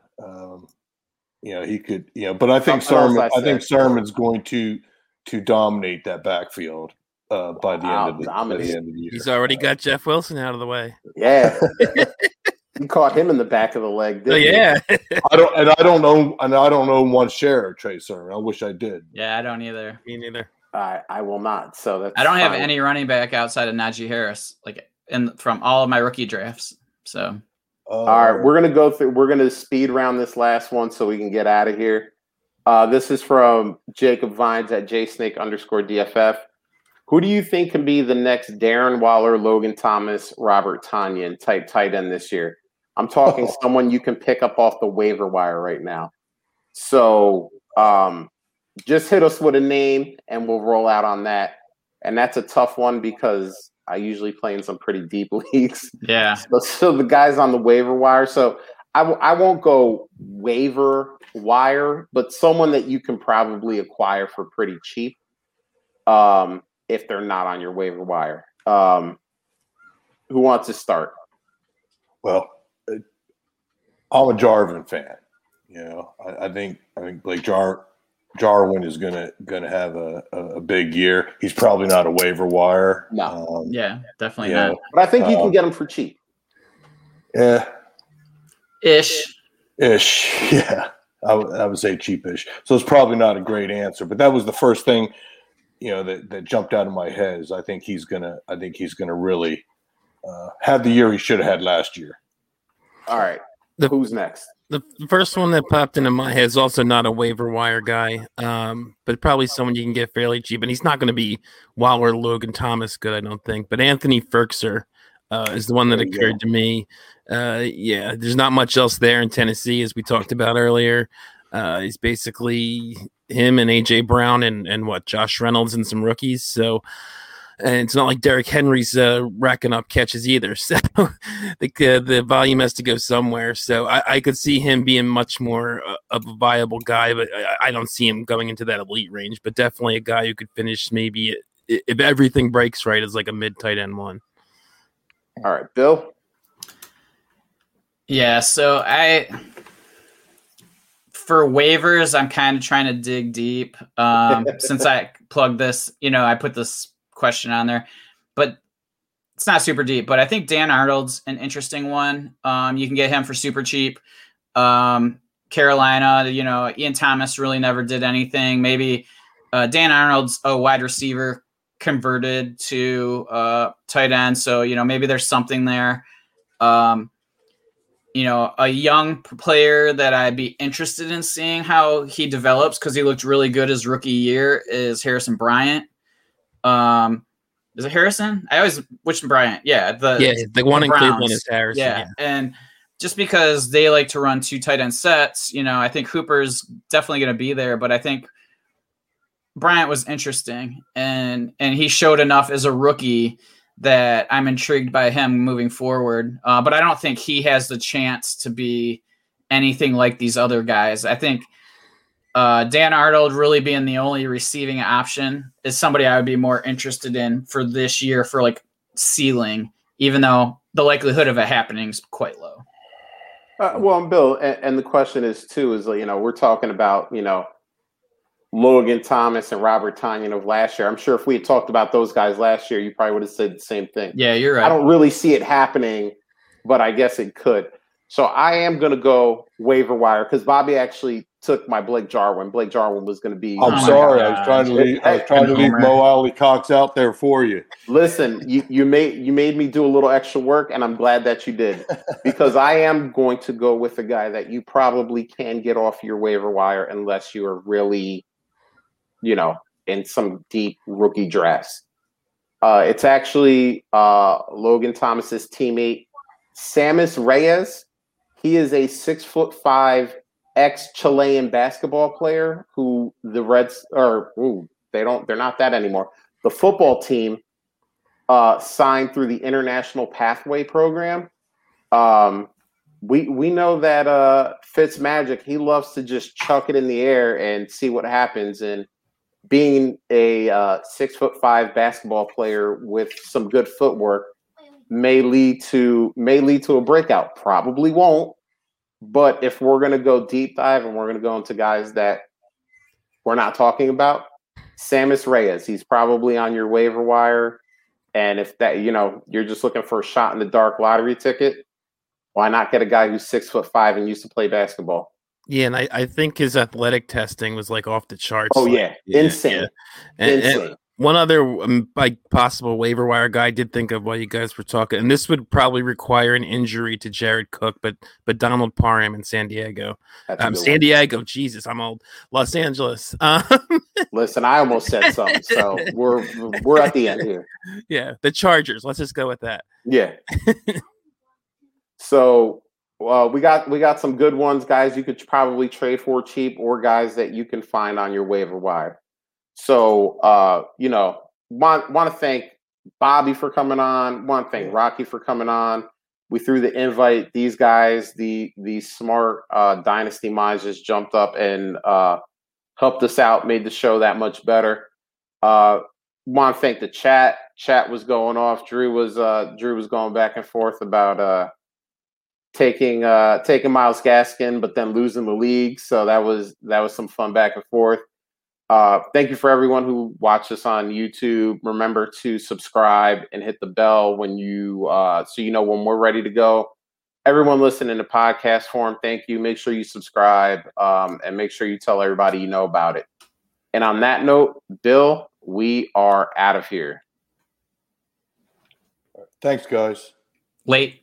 [SPEAKER 3] You know, he could, you know, but I think
[SPEAKER 1] Something
[SPEAKER 3] Sermon,
[SPEAKER 1] I
[SPEAKER 3] I, think. Sermon's going to to dominate that backfield uh, by the
[SPEAKER 1] Wow,
[SPEAKER 3] end of the, by the end of the year.
[SPEAKER 4] He's already got Jeff Wilson out of the way.
[SPEAKER 1] yeah, you caught him in the back of the leg.
[SPEAKER 4] Oh
[SPEAKER 1] Didn't you?
[SPEAKER 4] yeah,
[SPEAKER 3] I don't, and I don't own, and I don't own one share of Trey Sermon. I wish I did.
[SPEAKER 2] Yeah, I don't either.
[SPEAKER 4] me neither.
[SPEAKER 1] I I will not. So that's
[SPEAKER 2] I don't have any running back outside of Najee Harris, like in from all of my rookie drafts. So
[SPEAKER 3] Uh,
[SPEAKER 1] All right, we're gonna go through. We're gonna speed round this last one so we can get out of here. Uh, this is from Jacob Vines at jsnake underscore DFF. Who do you think can be the next Darren Waller, Logan Thomas, Robert Tonyan type tight end this year? I'm talking
[SPEAKER 3] Oh.
[SPEAKER 1] someone you can pick up off the waiver wire right now. So um, just hit us with a name and we'll roll out on that. And that's a tough one because I usually play in some pretty deep leagues.
[SPEAKER 2] yeah,
[SPEAKER 1] So, so the guys on the waiver wire. So I w- I won't go waiver wire, but someone that you can probably acquire for pretty cheap, um, if they're not on your waiver wire. Um, who wants to start?
[SPEAKER 3] Well, uh, I'm a Jarwin fan. You know, I, I think I think Blake Jar Jarwin is gonna gonna have a, a, a big year. He's probably not a waiver wire.
[SPEAKER 1] No.
[SPEAKER 3] Um,
[SPEAKER 2] yeah, definitely
[SPEAKER 3] yeah,
[SPEAKER 2] not
[SPEAKER 1] But I think you
[SPEAKER 3] Uh,
[SPEAKER 1] can get him for cheap.
[SPEAKER 3] yeah,
[SPEAKER 2] ish.
[SPEAKER 3] ish. Yeah, I would- would say cheapish. So it's probably not a great answer, but that was the first thing, you know, that, that jumped out of my head. Is I think he's gonna I think he's gonna really uh, have the year he should have had last year.
[SPEAKER 1] All right.
[SPEAKER 4] The-
[SPEAKER 1] Who's next?
[SPEAKER 4] The first one that popped into my head is also not a waiver wire guy, um, but probably someone you can get fairly cheap. And he's not going to be Waller, Logan Thomas good, I don't think. But Anthony Firkser uh, is the one that occurred to me. Uh, yeah, there's not much else there in Tennessee, as we talked about earlier. Uh, he's basically him and AJ Brown and and what Josh Reynolds and some rookies. So, and it's not like Derrick Henry's uh, racking up catches either. So the uh, the volume has to go somewhere. So I, I could see him being much more uh, of a viable guy, but I, I don't see him going into that elite range. But definitely a guy who could finish maybe if everything breaks right as like a mid tight end one.
[SPEAKER 1] All right, Bill.
[SPEAKER 2] Yeah, so I for waivers, I'm kind of trying to dig deep. Um, since I plugged this, you know, I put this question on there, but it's not super deep. But I think Dan Arnold's an interesting one. Um, you can get him for super cheap. Um, Carolina, you know, Ian Thomas really never did anything. Maybe uh, Dan Arnold's a wide receiver converted to uh, tight end, so you know maybe there's something there. Um, you know, a young player that I'd be interested in seeing how he develops because he looked really good his rookie year is Harrison Bryant. Um, is it Harrison? I always which Bryant? Yeah, the
[SPEAKER 4] Yeah, the one in Cleveland is Harrison.
[SPEAKER 2] yeah, and just because they like to run two tight end sets, you know, I think Hooper's definitely going to be there, but I think Bryant was interesting and and he showed enough as a rookie that I'm intrigued by him moving forward. Uh, but I don't think he has the chance to be anything like these other guys. I think uh, Dan Arnold really being the only receiving option is somebody I would be more interested in for this year for like ceiling, even though the likelihood of it happening is quite low.
[SPEAKER 1] Uh, well, and Bill, and, and the question is too is you know we're talking about you know Logan Thomas and Robert Tonyan of last year. I'm sure if we had talked about those guys last year, you probably would have said the same thing.
[SPEAKER 2] Yeah, you're right.
[SPEAKER 1] I don't really see it happening, but I guess it could. So I am going to go waiver wire because Bobby actually took my Blake Jarwin. Blake Jarwin was going to be.
[SPEAKER 3] I'm
[SPEAKER 2] Oh my
[SPEAKER 3] sorry. I was trying to leave. I was trying to leave Mo Alie-Cox out there for you.
[SPEAKER 1] Listen, you you made you made me do a little extra work, and I'm glad that you did because I am going to go with a guy that you probably can get off your waiver wire unless you are really, you know, in some deep rookie drafts. Uh, it's actually uh, Logan Thomas's teammate, Sammis Reyes. He is a six foot five ex Chilean basketball player who the Reds or ooh, they don't they're not that anymore. The football team uh, signed through the International Pathway Program. Um, we we know that uh, Fitz Magic he loves to just chuck it in the air and see what happens. And being a uh, six foot five basketball player with some good footwork may lead to may lead to a breakout. Probably won't. But if we're gonna go deep dive and we're gonna go into guys that we're not talking about, Sammis Reyes, he's probably on your waiver wire. And if that, you know, you're just looking for a shot in the dark lottery ticket, why not get a guy who's six foot five and used to play basketball?
[SPEAKER 4] Yeah, and I, I think his athletic testing was like off the charts.
[SPEAKER 1] Oh
[SPEAKER 4] like,
[SPEAKER 1] yeah, insane,
[SPEAKER 4] And- and
[SPEAKER 1] insane.
[SPEAKER 4] One other um, like possible waiver wire guy I did think of while you guys were talking, and this would probably require an injury to Jared Cook, but but Donald Parham in San Diego. Um, San
[SPEAKER 1] one.
[SPEAKER 4] Diego, Jesus, I'm old. Los Angeles. Um,
[SPEAKER 1] Listen, I almost said something, so we're we're at the end here.
[SPEAKER 4] yeah, the Chargers. Let's just go with that.
[SPEAKER 1] Yeah. so uh, we got we got some good ones, guys. You could probably trade for cheap, or guys that you can find on your waiver wire. So uh, you know, want want to thank Bobby for coming on. Want to thank Rocky for coming on. We threw the invite. These guys, the the smart uh, dynasty minds, just jumped up and uh, helped us out, made the show that much better. Uh, want to thank the chat. Chat was going off. Drew was uh Drew was going back and forth about uh taking uh taking Myles Gaskin, but then losing the league. So that was that was some fun back and forth. Uh, thank you for everyone who watched us on YouTube. Remember to subscribe and hit the bell when you uh, so you know when we're ready to go. Everyone listening to podcast form, thank you. Make sure you subscribe um, and make sure you tell everybody you know about it. And on that note, Bill, we are out of here.
[SPEAKER 3] Thanks, guys.
[SPEAKER 2] Late.